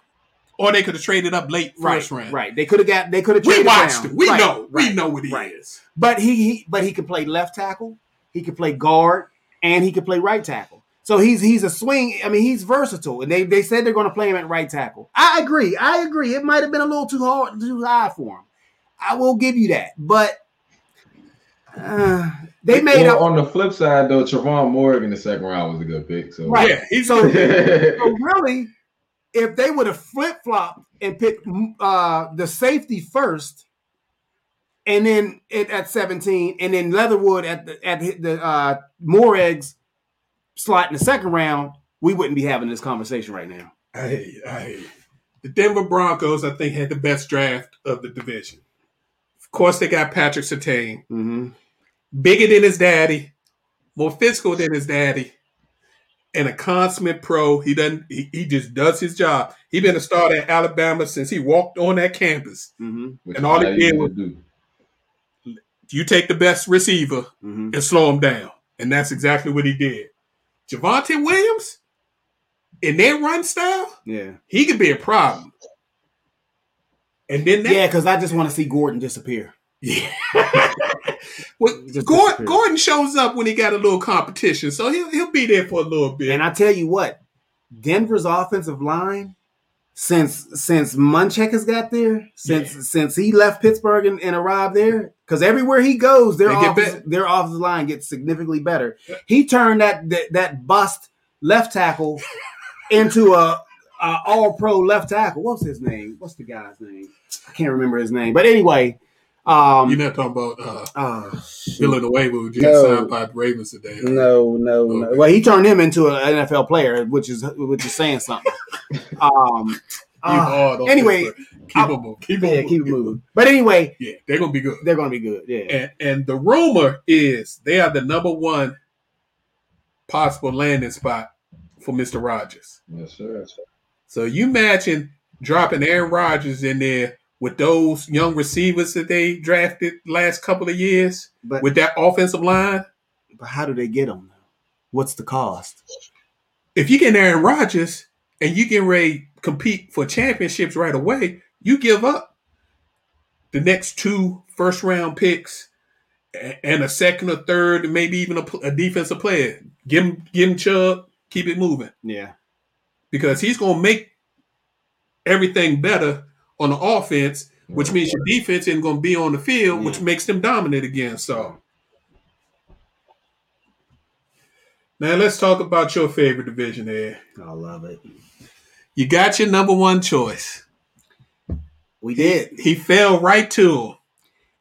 or they could have traded up late right, first round. right. They could have got. They could have We watched him. We Right, know. right. We know what he right. is. But he, he but he could play left tackle, he could play guard, and he could play right tackle. So he's he's a swing. I mean, he's versatile, and they, they said they're going to play him at right tackle. I agree. I agree. It might have been a little too hard, too high for him. I will give you that. But uh, they made Well, up. on the flip side, though, Trevon Moehrig in the second round was a good pick. So Right. Yeah, he's So, yeah, so really, if they would have flip flopped and picked uh, the safety first, and then it at seventeen, and then Leatherwood at the at the- the uh, Moehrig slot in the second round, we wouldn't be having this conversation right now. Hey, hey. The Denver Broncos, I think, had the best draft of the division. Of course, they got Patrick Surtain, Mm-hmm. bigger than his daddy, more physical than his daddy, and a consummate pro. He doesn't. He, he just does his job. He been a star at Alabama since he walked on that campus. Mm-hmm. And all how he did was- do. You take the best receiver Mm-hmm. and slow him down, and that's exactly what he did. Javonte Williams, in their run style, Yeah, he could be a problem. And then that, yeah, because I just want to see Gordon disappear. Yeah. well, Gordon. Gordon shows up when he got a little competition, so he'll he'll be there for a little bit. And I tell you what, Denver's offensive line, since since Munchak has got there, since since he left Pittsburgh and, and arrived there, because everywhere he goes, their They get offense, better. their offensive line gets significantly better. He turned that that, that bust left tackle into a, a all pro left tackle. What's his name? What's the guy's name? I can't remember his name. But anyway, um, You're not talking about uh, oh, shoot. Villanueva, who just No. signed by the Ravens today. No, no, no. Okay. Well, he turned him into an NFL player, which is which is saying something. um, uh, anyway, Pittsburgh. keep them moving. Keep 'em yeah, moving. keep it moving. But anyway, Yeah, they're gonna be good. they're going to be good. Yeah, And and the rumor is they are the number one possible landing spot for Mister Rogers. Yes, sir. So So you imagine dropping Aaron Rodgers in there with those young receivers that they drafted last couple of years but with that offensive line. but how do they get them? What's the cost? If you get Aaron Rodgers and you get ready to compete for championships right away, you give up the next two first round picks and a second or third, maybe even a, a defensive player. Give him, give him Chubb, keep it moving Yeah, because he's going to make everything better on the offense, which means your defense isn't going to be on the field, which makes them dominant again. So now let's talk about your favorite division there. I love it. You got your number one choice. We did, He fell right to him.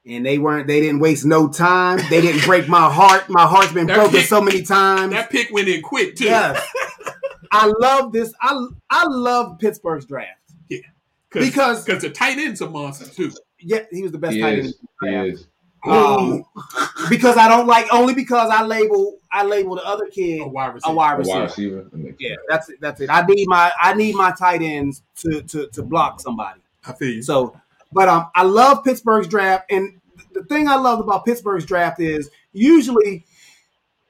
and they weren't. They didn't waste no time. They didn't break my heart. My heart's been That broken pick- so many times. That pick went in quick too. Yes, I love this. I I love Pittsburgh's draft. Cause, Because- because the tight ends are monsters too. Yeah, he was the best He tight is. end. He is. Um, because I don't like only because I label I label the other kid A wide receiver. a wide A wide receiver. Yeah, that's it. That's it. I need my I need my tight ends to to to block somebody. I feel you. So, but um, I love Pittsburgh's draft, and the thing I love about Pittsburgh's draft is usually,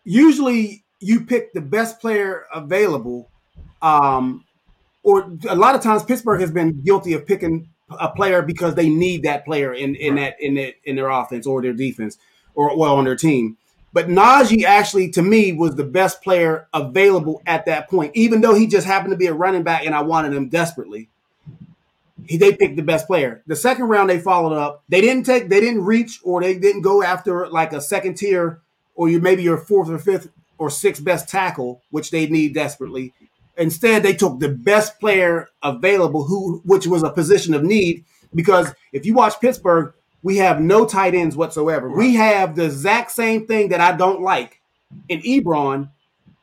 usually you pick the best player available, um, or a lot of times Pittsburgh has been guilty of picking a player because they need that player in in Right. that in that in their offense or their defense or well on their team. But Najee actually, to me, was the best player available at that point, even though he just happened to be a running back and I wanted him desperately. He, they picked the best player. The second round they followed up. They didn't take, they didn't reach, or they didn't go after like a second tier, or you maybe your fourth or fifth or sixth best tackle, which they need desperately. Instead, they took the best player available, who which was a position of need. Because if you watch Pittsburgh, we have no tight ends whatsoever. We have the exact same thing that I don't like in Ebron,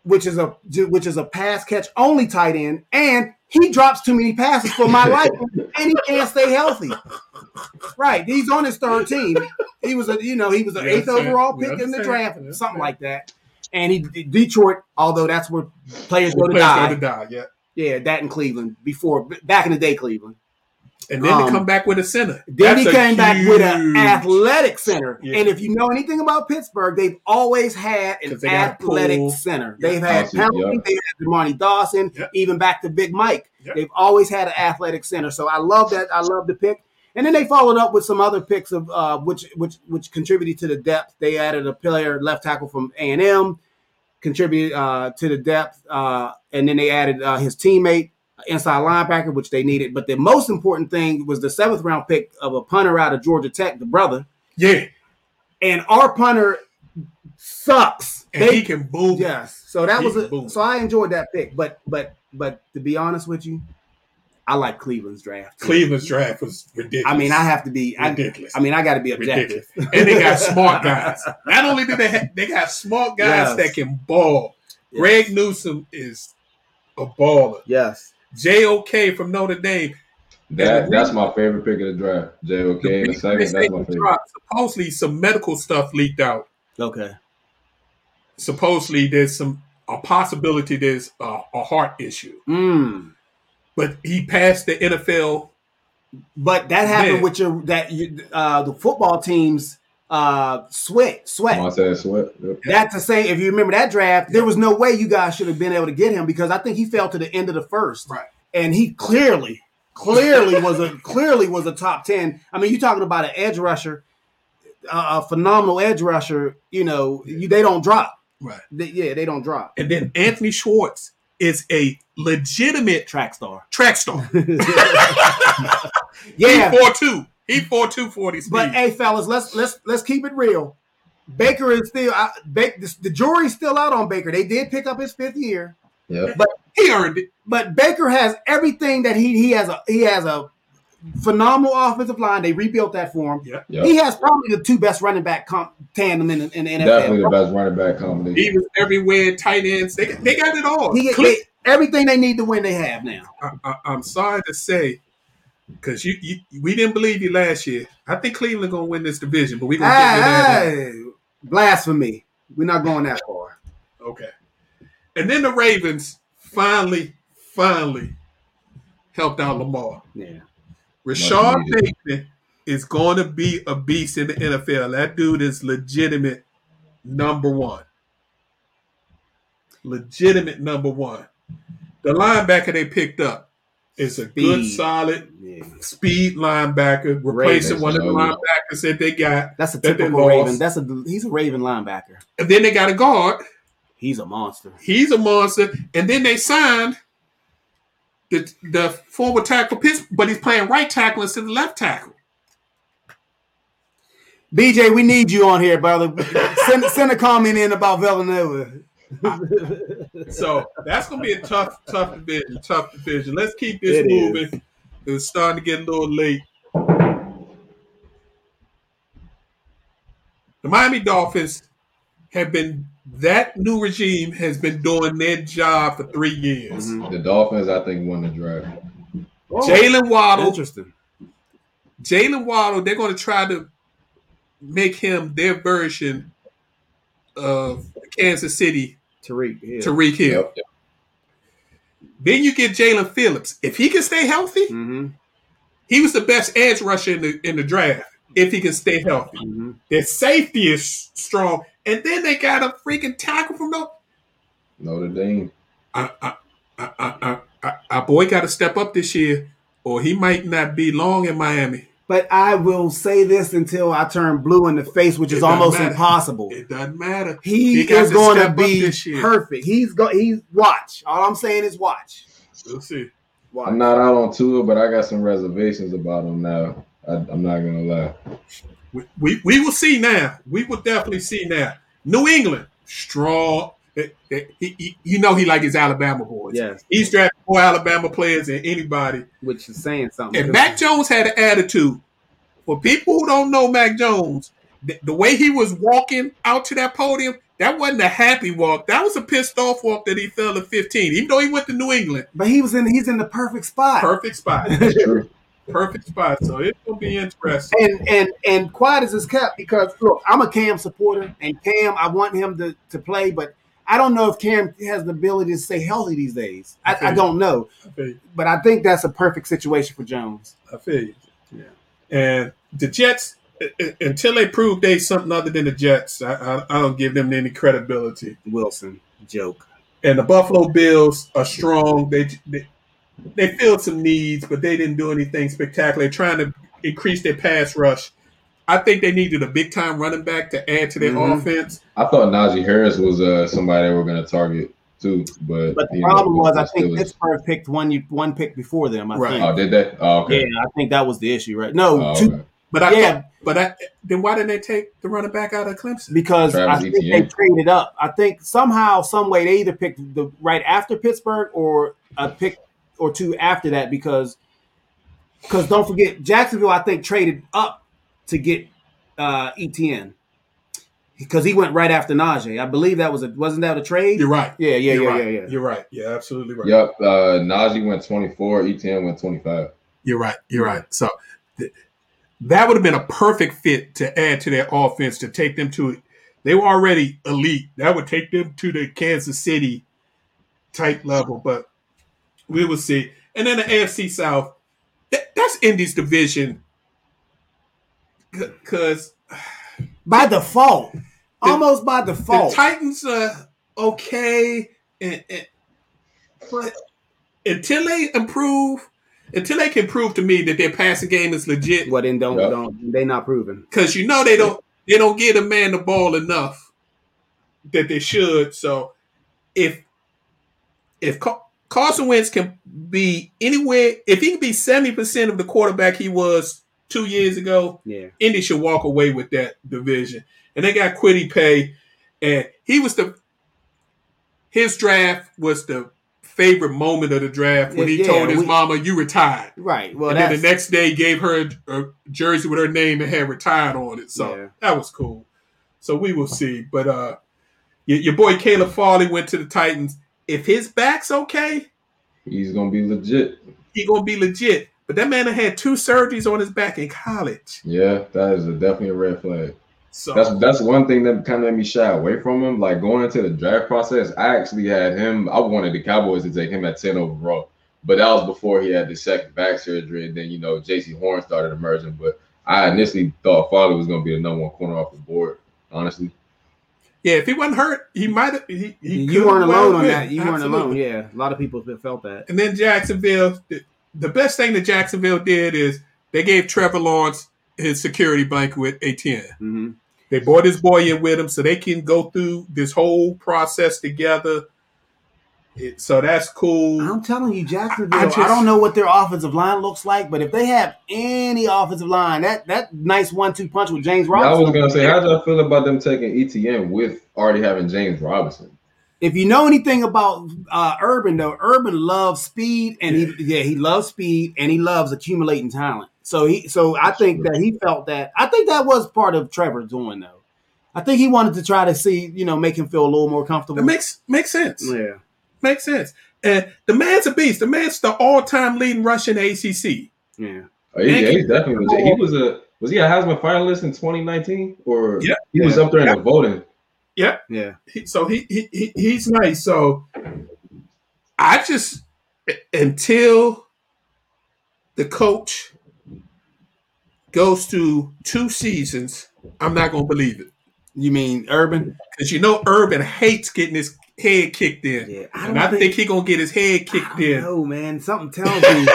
which is a which is a pass catch only tight end, and he drops too many passes for my life, and he can't stay healthy. Right, he's on his third team. He was a you know he was an eighth overall pick in the draft, We something like that. And he Detroit, although that's where players go to Players die. go to die, yeah. Yeah, that in Cleveland before back in the day, Cleveland. And then Um, to come back with a center. Then That's he a came back with an athletic center. Yeah. And if you know anything about Pittsburgh, they've always had an 'Cause they got a athletic pool. center. Yeah. They've had Awesome, yeah. they've had Dermontti Dawson, Yeah. even back to Big Mike. Yeah. They've always had an athletic center. So I love that. I love the pick. And then they followed up with some other picks of uh, which which which contributed to the depth. They added a player left tackle from A and M, contributed uh, to the depth, uh, and then they added uh, his teammate inside linebacker, which they needed. But the most important thing was the seventh round pick of a punter out of Georgia Tech, the brother. Yeah. And our punter sucks. And They- he can boom. yes. So that He was a, boom. so I enjoyed that pick. But but but to be honest with you, I like Cleveland's draft. Cleveland's draft was ridiculous. I mean, I have to be. Ridiculous. I mean, I got to be objective. ridiculous. and they got smart guys. Not only do they have, they got smart guys Yes. that can ball. Yes. Greg Newsome is a baller. Yes. JOK from Notre Dame. That that's my favorite pick of the draft. JOK in the second. That's my favorite. dropped, Supposedly some medical stuff leaked out. Okay. Supposedly there's some a possibility there's a, a heart issue, Mm. But he passed the NFL. But that happened Man. with your that you, uh, the football teams uh, sweat sweat. Montez Sweat. Yep. That's the same. If you remember that draft, there was no way you guys should have been able to get him because I think he fell to the end of the first, Right. and he clearly, clearly was a clearly was a top ten. I mean, you're talking about an edge rusher, uh, a phenomenal edge rusher. You know, you, they don't drop. Right. They- yeah, they don't drop. And then Anthony Schwartz is a legitimate Track star. track star. yeah, He four two. He four two forty speed. But hey, fellas, let's let's let's keep it real. Baker is still out. Ba- the, the jury's still out on Baker. They did pick up his fifth year, Yep. he earned it. but Baker has everything that he he has a he has a phenomenal offensive line. They rebuilt that for him. Yeah. Yep. He has probably the two best running back comp- tandem in, the- in the NFL. Definitely the best running back combination. He was everywhere. Tight ends. They, they got it all. He Cle- they, everything they need to win. They have now. I, I, I'm sorry to say, because you, you we didn't believe you last year. I think Cleveland gonna win this division, but we're gonna get to that. blasphemy. We're not going that far. Okay. And then the Ravens finally, finally helped out Lamar. Yeah. Rashod needed. Bateman is going to be a beast in the NFL. That dude is legitimate number one. Legitimate number one. The linebacker they picked up is a good, solid Yeah. speed linebacker, replacing Ravens, one of the yeah. linebackers that they got. That's a typical lost. Raven. That's a he's a Raven linebacker. And then they got a guard. He's a monster. He's a monster. And then they signed the the forward tackle Pittsburgh, but he's playing right tackle instead of left tackle. BJ, we need you on here, brother. send, send a comment in about Villanueva. So that's gonna be a tough, tough division. Tough division. Let's keep this It is. moving. It's starting to get a little late. The Miami Dolphins have been that new regime has been doing their job for three years. Mhm. The Dolphins, I think, won the draft. Jaylen Waddle, Oh, Interesting. Jaylen Waddle, they're going to try to make him their version of Kansas City Tariq. Yeah. Tyreek Hill. Yep. Then you get Jaelan Phillips. If he can stay healthy, hmm he was the best edge rusher in the in the draft. if he can stay healthy. Mhm. Their safety is strong, and then they got a freaking tackle from the. Notre Dame. I, I, I, I, I, our boy got to step up this year, or he might not be long in Miami. But I will say this until I turn blue in the face, which It is almost matter. impossible. It doesn't matter. He, He is going to be perfect. He's go. He's watch. All I'm saying is watch. We'll see. Watch. I'm not out on Tua, but I got some reservations about him now. I, I'm not gonna lie. We, we, we will see now. We will definitely see now. New England, strong. He, eh, eh, he- he- you know he like his Alabama boys. Yes, He's drafted more Alabama players than anybody. which is saying something. And Mac Jones had an attitude. For people who don't know Mac Jones, the, the way he was walking out to that podium, that wasn't a happy walk. That was a pissed off walk that he fell at 15, even though he went to New England. but he was in. He's in the perfect spot. Perfect spot. That's true. Perfect spot. So it's going to be interesting. and and and quiet as is kept because look, I'm a Cam supporter, and Cam, I want him to to play, but I don't know if Cam has the ability to stay healthy these days. I, I Okay. don't know, I but I think that's a perfect situation for Jones. I feel you. Yeah. And the Jets, until they prove they something other than the Jets, I, I, I don't give them any credibility. Wilson joke. And the Buffalo Bills are strong. They they, they filled some needs, but they didn't do anything spectacular. Trying to increase their pass rush. I think they needed a big time running back to add to their Mhm. offense. I thought Najee Harris was uh, somebody they were gonna target too, but But the you know, problem was, I think Steelers- Pittsburgh picked one one pick before them. I Right. think. Oh, did they? Oh, okay. Yeah, I think that was the issue, right? No, Oh, two, okay. But I Yeah. thought, but I, then why didn't they take the running back out of Clemson? because I Travis think they traded up. I think somehow, some way, they either picked the right after Pittsburgh or a pick or two after that because because don't forget Jacksonville. I think traded up to get uh, Etienne because he went right after Najee. I believe that was a wasn't that a trade? You're right. Yeah, yeah, You're yeah, right. yeah, yeah. You're right. Yeah, absolutely right. Yep. Uh, Najee went 24. Etienne went 25. You're right. You're right. So th- that would have been a perfect fit to add to their offense to take them to. They were already elite. That would take them to the Kansas City type level, but we will see. And then the AFC South, that, that's Indy's division. Because By default, almost by default. the Titans are okay, and, and- but until they improve, until they can prove to me that their passing game is legit, well, then don't Yeah. don't they not proven. because you know they don't they don't get a man the ball enough that they should. So if if Car- Carson Wentz can be anywhere, if he can be seventy percent of the quarterback he was two years ago, Yeah, Indy should walk away with that division. And they got Kwity Paye, and he was the his draft was the favorite moment of the draft when he Yeah, told his we- mama, "You retired." right. Well, and then the next day gave her a, a jersey with her name and had retired on it. So Yeah. that was cool. So we will see. But uh your, your boy Caleb Farley went to the Titans. If his back's okay, He's gonna be legit. he gonna be legit. But that man had two surgeries on his back in college. Yeah, that is a, definitely a red flag. So That's that's one thing that kind of made me shy away from him. Like going into the draft process, I actually had him. I wanted the Cowboys to take him at ten overall, but that was before he had the second back surgery, and then you know Jaycee Horn started emerging. But I initially thought Farley was going to be the number one corner off the board. Honestly, yeah, if he wasn't hurt, he might have. He, he you weren't alone on been. that. You weren't alone. Yeah, a lot of people felt that. And then Jacksonville, the, the best thing that Jacksonville did is they gave Trevor Lawrence his security blanket with Etienne. hmm They brought his boy in with him so they can go through this whole process together. It, so that's cool. I'm telling you, Jacksonville. I I, just- don't know what their offensive line looks like, but if they have any offensive line, that that nice one-two punch with James Yeah, I was going to say, how y'all feel about them taking Etienne with already having James Robinson? if you know anything about uh, Urban, though, Urban loves speed, and he yeah he loves speed, and he loves accumulating talent. So he so I think that he felt that. I think that was part of Trevor doing though. I think he wanted to try to see you know make him feel a little more comfortable. It makes makes sense. yeah. Makes sense. And the man's a beast. The man's the all-time leading rusher in the ACC. Yeah. Oh, he- yeah, you. he's definitely legit. He was a was he a Heisman finalist in 2019 or Yeah. he was Yeah. up there in the voting? Yeah. Yeah. He, so he, he he he's nice. So I just until the coach goes to two seasons, I'm not gonna believe it. You mean Urban? Because you know Urban hates getting his head kicked in. Yeah, I and I think, think- he gonna get his head kicked in No, man. Something tells me.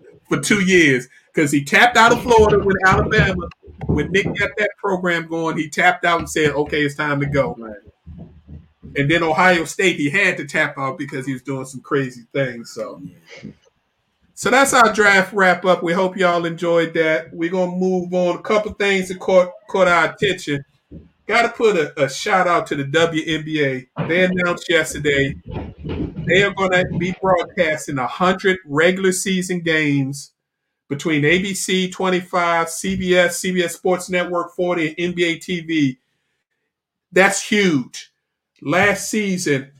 for two years. Because he tapped out of Florida with Alabama. When Nick got that program going, he tapped out and said, Okay, it's time to go. Right. And then Ohio State, he had to tap out because he was doing some crazy things. So So that's our draft wrap up. We hope y'all enjoyed that. We're gonna move on. A couple things that caught caught our attention. Got to put a, a shout out to the WNBA. They announced yesterday they are going to be broadcasting hundred regular season games between ABC 25, CBS, CBS Sports Network 40, and NBA TV. That's huge. Last season,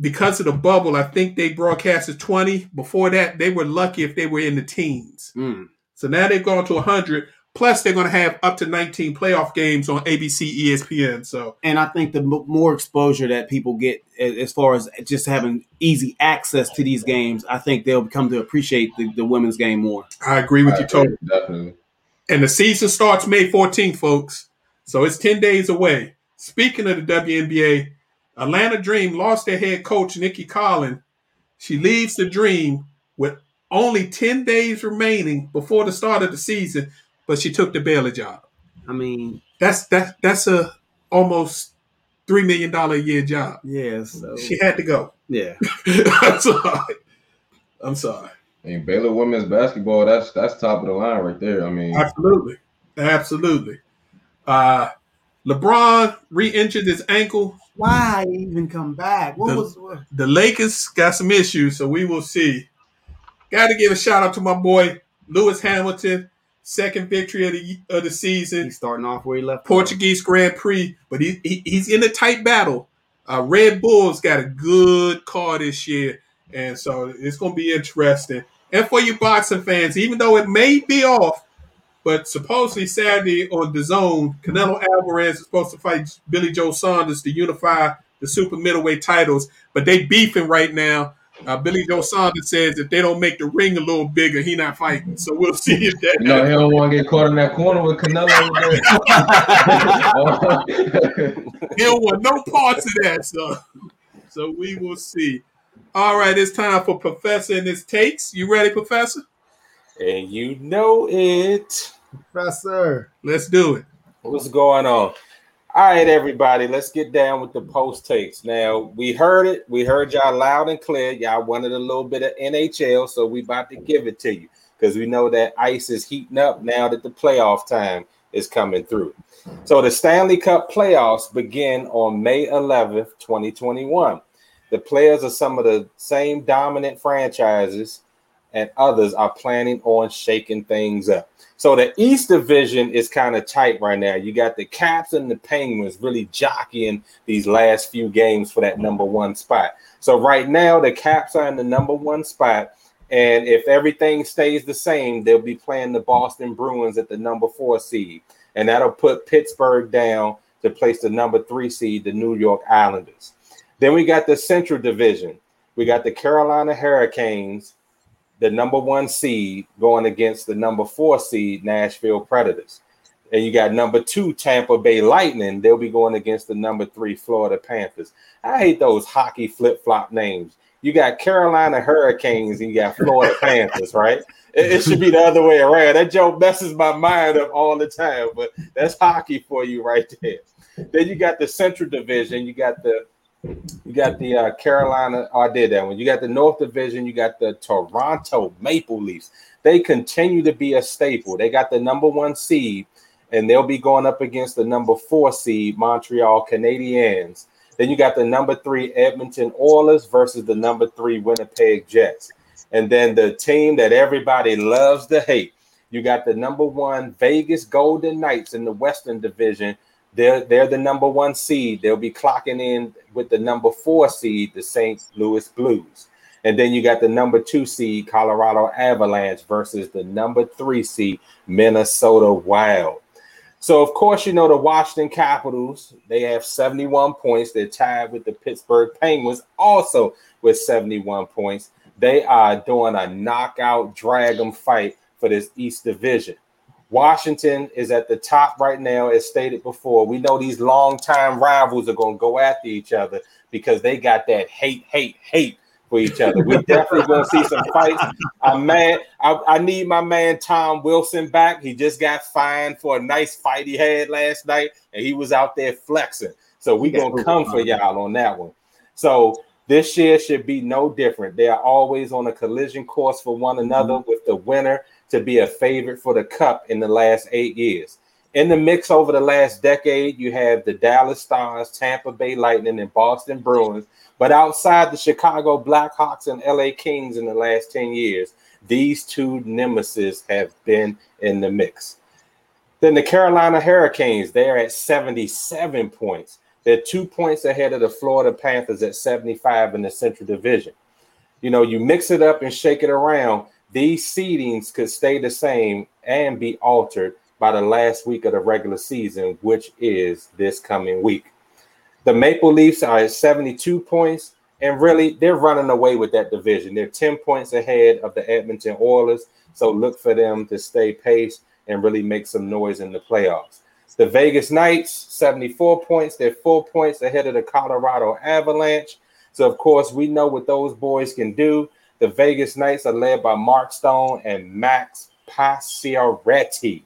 because of the bubble, I think they broadcasted 20. Before that, they were lucky if they were in the teens. Mm. So now they've gone to 100. Plus, they're going to have up to 19 playoff games on ABC, ESPN. So And I think the m- more exposure that people get as far as just having easy access to these games, I think they'll come to appreciate the, the women's game more. I agree with I you totally. Definitely. And the season starts May 14th, folks. So it's 10 days away. Speaking of the WNBA, Atlanta Dream lost their head coach, Nicki Collen. She leaves the Dream with only 10 days remaining before the start of the season, but she took the Baylor job. I mean, That's that that's a almost three million dollar a year job. yeah. So She had to go. yeah, I'm sorry. I'm sorry. I mean, Baylor women's basketball, that's that's top of the line right there. I mean, Absolutely. Absolutely. Uh LeBron re-injured his ankle. why even come back? What The- was what? The Lakers got some issues, so we will see. Got to give a shout out to my boy Lewis Hamilton, second victory of the of the season. He's starting off where he left. Portuguese Grand Prix, but he, he he's in a tight battle. Uh, Red Bulls got a good car this year, and so it's going to be interesting. And for you boxing fans, even though it may be off, but supposedly Saturday on DAZN, Canelo Alvarez is supposed to fight Billy Joe Saunders to unify the super middleweight titles, but they beefing right now. Uh, Billy Joe Saunders says if they don't make the ring a little bigger, he not fighting. So we'll see if that. No, know, he don't want to get caught in that corner with Canelo. over He don't want no parts of that, so so we will see. All right, it's time for Professor and his takes. You ready, Professor? And you know it. Professor. Let's do it. What's going on? All right, everybody, let's get down with the post takes. Now, we heard it. We heard y'all loud and clear. Y'all wanted a little bit of NHL, so we about to give it to you because we know that ice is heating up now that the playoff time is coming through. So the Stanley Cup playoffs begin on May 11th, 2021. The players are some of the same dominant franchises, and others are planning on shaking things up. So the East Division is kind of tight right now. You got the Caps and the Penguins really jockeying these last few games for that number one spot. So right now the Caps are in the number one spot, and if everything stays the same, they'll be playing the Boston Bruins at the number four seed, and that'll put Pittsburgh down to place the number three seed, the New York Islanders. Then we got the Central Division. We got the Carolina Hurricanes, the number one seed going against the number four seed Nashville Predators. And you got number two Tampa Bay Lightning. They'll be going against the number three Florida Panthers. I hate those hockey flip flop names. You got Carolina Hurricanes and you got Florida Panthers, right? It, it should be the other way around. That joke messes my mind up all the time, but that's hockey for you right there. Then you got the Central Division. You got the you got the uh, Carolina. Oh, I did that one. You got the North Division. You got the Toronto Maple Leafs. They continue to be a staple. They got the number one seed, and they'll be going up against the number four seed Montreal Canadiens. Then you got the number three Edmonton Oilers versus the number three Winnipeg Jets. And then the team that everybody loves to hate. You got the number one Vegas Golden Knights in the Western Division they're they're the number one seed. They'll be clocking in with the number four seed, the St. Louis Blues. And then you got the number two seed, Colorado Avalanche, versus the number three seed, Minnesota Wild. So, of course, you know the Washington Capitals, they have 71 points. They're tied with the Pittsburgh Penguins, also with 71 points. They are doing a knockout drag 'em fight for this East Division. Washington is at the top right now, as stated before. We know these longtime rivals are going to go after each other because they got that hate, hate, hate for each other. We definitely going to see some fights. I'm mad. I, I, need my man Tom Wilson back. He just got fined for a nice fight he had last night, and he was out there flexing. So we're gonna come for y'all on that one. So this year should be no different. They are always on a collision course for one another, mm-hmm. with the winner to be a favorite for the cup in the last eight years. In the mix over the last decade, you have the Dallas Stars, Tampa Bay Lightning, and Boston Bruins. But outside the Chicago Blackhawks and LA Kings in the last 10 years, these two nemesis have been in the mix. Then the Carolina Hurricanes, they're at 77 points. They're two points ahead of the Florida Panthers at 75 in the Central Division. You know, you mix it up and shake it around, these seedings could stay the same and be altered by the last week of the regular season, which is this coming week. The Maple Leafs are at 72 points, and really they're running away with that division. They're 10 points ahead of the Edmonton Oilers, so look for them to stay pace and really make some noise in the playoffs. The Vegas Knights, 74 points. They're four points ahead of the Colorado Avalanche. So, of course, we know what those boys can do. The Vegas Knights are led by Mark Stone and Max Pacioretty.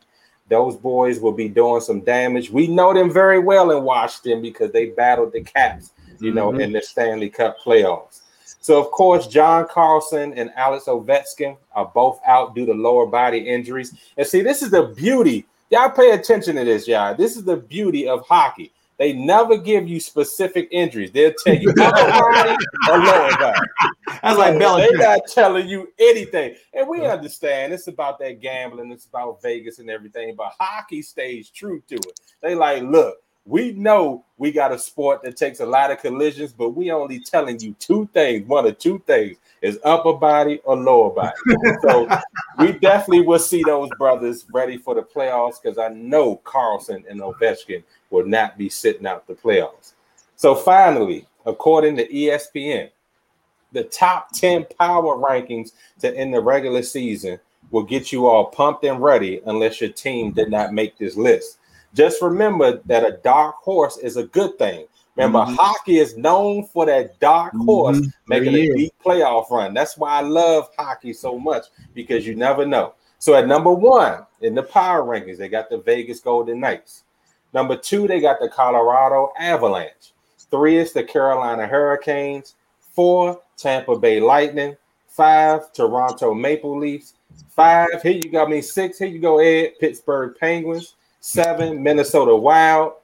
Those boys will be doing some damage. We know them very well in Washington because they battled the Caps, you know, mm-hmm. in the Stanley Cup playoffs. So, of course, John Carlson and Alex Ovechkin are both out due to lower body injuries. And see, this is the beauty Y'all pay attention to this, y'all. This is the beauty of hockey. They never give you specific injuries. They'll tell you oh, upper body or lower body. That's like Belichick. They're not telling you anything. And we understand it's about that gambling, it's about Vegas and everything, but hockey stays true to it. They like, look, we know we got a sport that takes a lot of collisions, but we only telling you two things, one or two things is upper body or lower body. so we definitely will see those brothers ready for the playoffs because I know Carlson and Ovechkin will not be sitting out the playoffs. So finally, according to ESPN, the top 10 power rankings to end the regular season will get you all pumped and ready unless your team did not make this list. Just remember that a dark horse is a good thing. Remember, mm-hmm. hockey is known for that dark horse mm-hmm. making a deep playoff run. That's why I love hockey so much because you never know. So at number one in the power rankings, they got the Vegas Golden Knights. Number two, they got the Colorado Avalanche. Three is the Carolina Hurricanes. Four, Tampa Bay Lightning. Five, Toronto Maple Leafs. Five, here you got me. six, here you go, Ed. Pittsburgh Penguins. Seven, Minnesota Wild.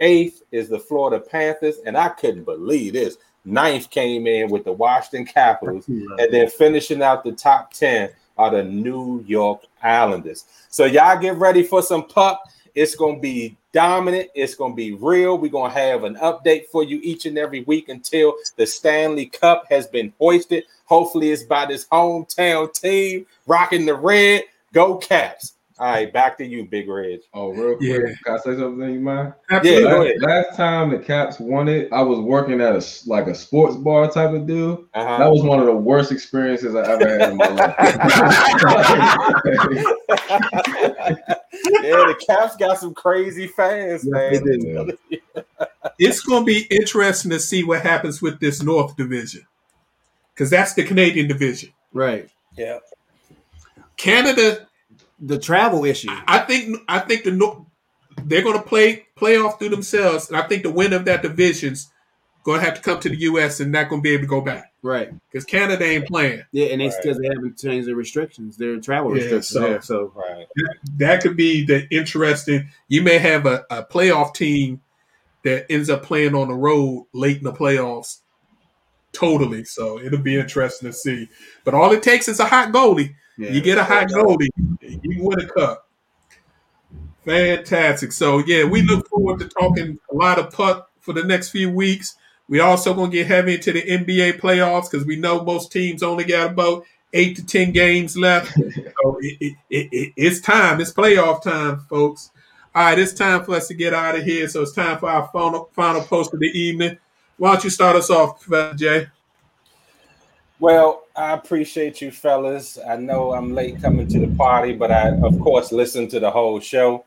Eighth is the Florida Panthers, and I couldn't believe this. Ninth came in with the Washington Capitals, and then finishing out the top 10 are the New York Islanders. So y'all get ready for some puck. It's gonna be dominant, it's gonna be real. We're gonna have an update for you each and every week until the Stanley Cup has been hoisted. Hopefully, it's by this hometown team rocking the red. Go Caps! All right, back to you, Big Red. Oh, real quick, yeah. can I say something? You mind? Absolutely. Yeah, last, last, time the Caps won it, I was working at a like a sports bar type of deal. Uh-huh. That was one of the worst experiences I ever had in my life. yeah, the Caps got some crazy fans, man. it's going to be interesting to see what happens with this North Division because that's the Canadian division, right? Yeah. Canada the travel issue. I think I think the they're going to play play off through themselves, and I think the winner of that division's going to have to come to the U.S. and not going to be able to go back. Right, because Canada ain't playing. Yeah, and it's because right. they haven't changed their restrictions, their travel yeah, restrictions. So, there, so right. that, that, could be the interesting. You may have a, a playoff team that ends up playing on the road late in the playoffs. Totally. So it'll be interesting to see. But all it takes is a hot goalie yeah. You get a hot goalie, you win a cup. Fantastic. So yeah, we look forward to talking a lot of puck for the next few weeks. We also gonna get heavy into the NBA playoffs because we know most teams only got about eight to ten games left. so it, it, it, it's time. It's playoff time, folks. All right, it's time for us to get out of here. So it's time for our final final post of the evening. Why don't you start us off, Jay? Well, I appreciate you, fellas. I know I'm late coming to the party, but I, of course, listened to the whole show.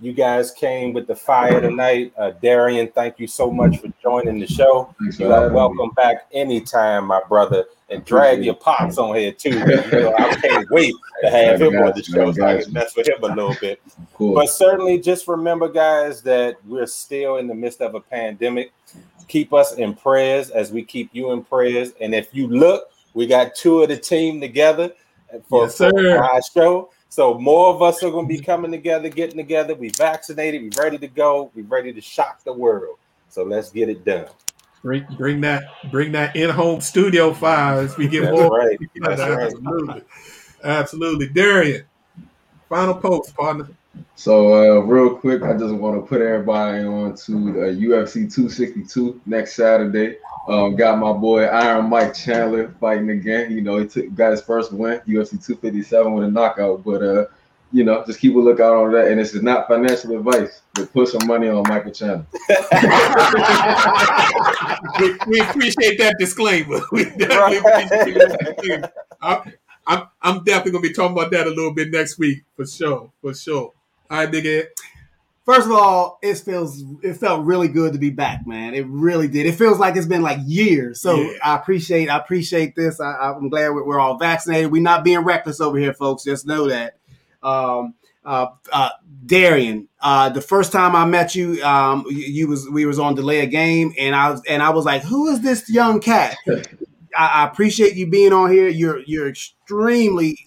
You guys came with the fire tonight. Uh, Darian, thank you so much for joining the show. You are welcome back anytime, my brother. And drag your pops on here too. You know, I can't wait to have him on the show so I can mess with him a little bit. Cool. But certainly, just remember, guys, that we're still in the midst of a pandemic. Keep us in prayers as we keep you in prayers. And if you look, we got two of the team together for, Yes, for our show. So more of us are going to be coming together, getting together. We vaccinated, we ready to go, we ready to shock the world. So let's get it done. Bring, bring that, bring that in-home studio fire as we get That's more. right. That's right. Absolutely, absolutely. Darian, final post, partner. So uh, real quick, I just want to put everybody on to the UFC 262 next Saturday. Um, got my boy Iron Mike Chandler fighting again. You know, he took, got his first win, UFC 257 with a knockout. But uh, you know, just keep a lookout on that. And this is not financial advice, but put some money on Michael Chandler. we, we appreciate that disclaimer. We definitely appreciate that disclaimer. I'm, I'm, I'm definitely gonna be talking about that a little bit next week for sure, for sure. All right, big Ed. First of all, it feels it felt really good to be back, man. It really did. It feels like it's been like years. So Yeah. I appreciate I appreciate this. I, I'm glad we're, we're all vaccinated. We're not being reckless over here, folks. Just know that. Um, uh, uh, Darian, uh, the first time I met you, um, you, you was we was on delay a game, and I was and I was like, "Who is this young cat?" I, I appreciate you being on here. You're you're extremely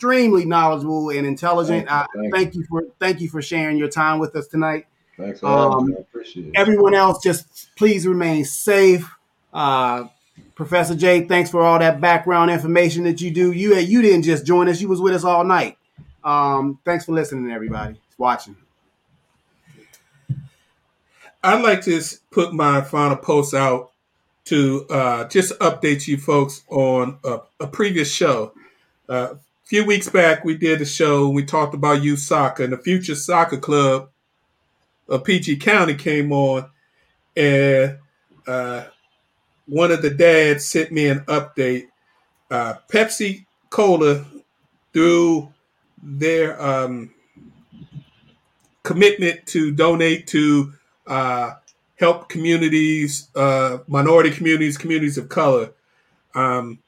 extremely knowledgeable and intelligent. Thank you. thank you for thank you for sharing your time with us tonight. Thanks for having Um. I appreciate it. Everyone else, just please remain safe. Uh, Professor Jay, thanks for all that background information that you do. You you didn't just join us; you was with us all night. Um, thanks for listening, everybody watching. I'd like to put my final post out to uh, just update you folks on a, a previous show. Uh, a few weeks back, we did a show. We talked about youth soccer, and the Future Soccer Club of PG County came on, and uh, one of the dads sent me an update. Uh, Pepsi Cola, through their um, commitment to donate to uh, help communities, uh, minority communities, communities of color. Um,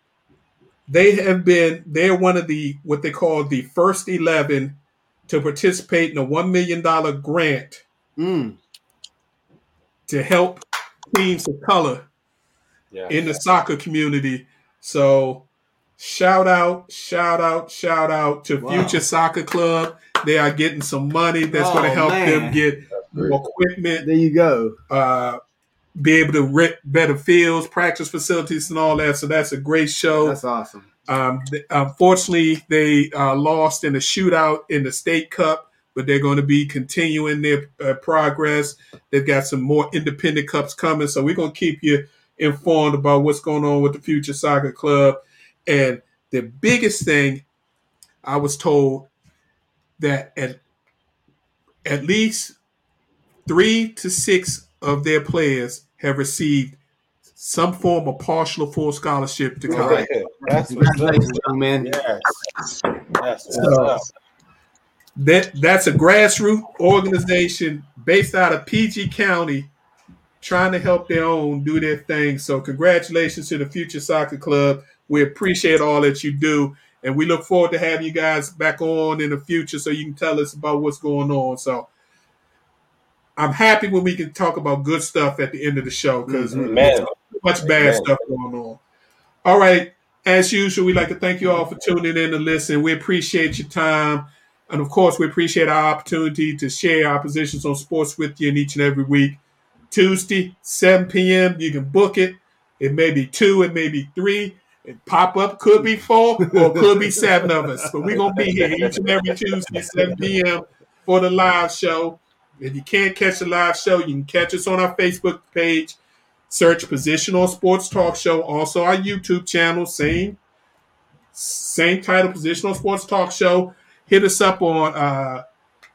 they have been, they're one of the, what they call the first 11 to participate in a $1 million grant Mm. to help teams of color Yeah. in the soccer community. So shout out, shout out, shout out to Wow. Future Soccer Club. They are getting some money that's going to Oh, help man. them get more equipment, There you go. uh, be able to rent better fields, practice facilities, and all that. So that's a great show. That's awesome. Um, th- unfortunately, they uh, lost in the shootout in the state cup, but they're going to be continuing their uh, progress. They've got some more independent cups coming, so we're going to keep you informed about what's going on with the Future Soccer Club. And the biggest thing I was told that at at least three to six of their players have received some form of partial or full scholarship to college. Right. That's what's up. Congratulations, young man. Yes. That's what's So- up. that that's a grassroots organization based out of PG County trying to help their own do their thing. So congratulations to the Future Soccer Club. We appreciate all that you do and we look forward to having you guys back on in the future so you can tell us about what's going on. So I'm happy when we can talk about good stuff at the end of the show because Mhm. Man, much bad Amen. stuff going on. All right. As usual, we'd like to thank you all for tuning in to listen. We appreciate your time. And of course, we appreciate our opportunity to share our positions on sports with you in each and every week. Tuesday, 7 p.m., you can book it. It may be two, it may be three. It pop up could be four or could be seven of us. But we're going to be here each and every Tuesday, 7 p.m. for the live show. If you can't catch the live show, you can catch us on our Facebook page. Search Positions On Sports Talk Show. Also, our YouTube channel, same same title, Positions On Sports Talk Show. Hit us up on uh,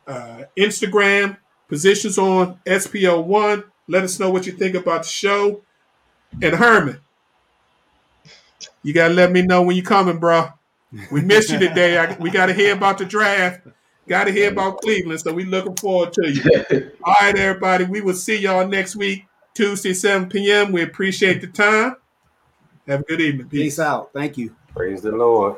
uh, Instagram, Positions on SPO1. Let us know what you think about the show. And Herman, You gotta let me know when you coming, bro. We missed you today. I, we gotta hear about the draft. Gotta hear about Cleveland. So we looking forward to you. All right, everybody. We will see y'all next week, Tuesday, 7 p.m. We appreciate the time. Have a good evening. Peace out. Thank you. Praise the Lord.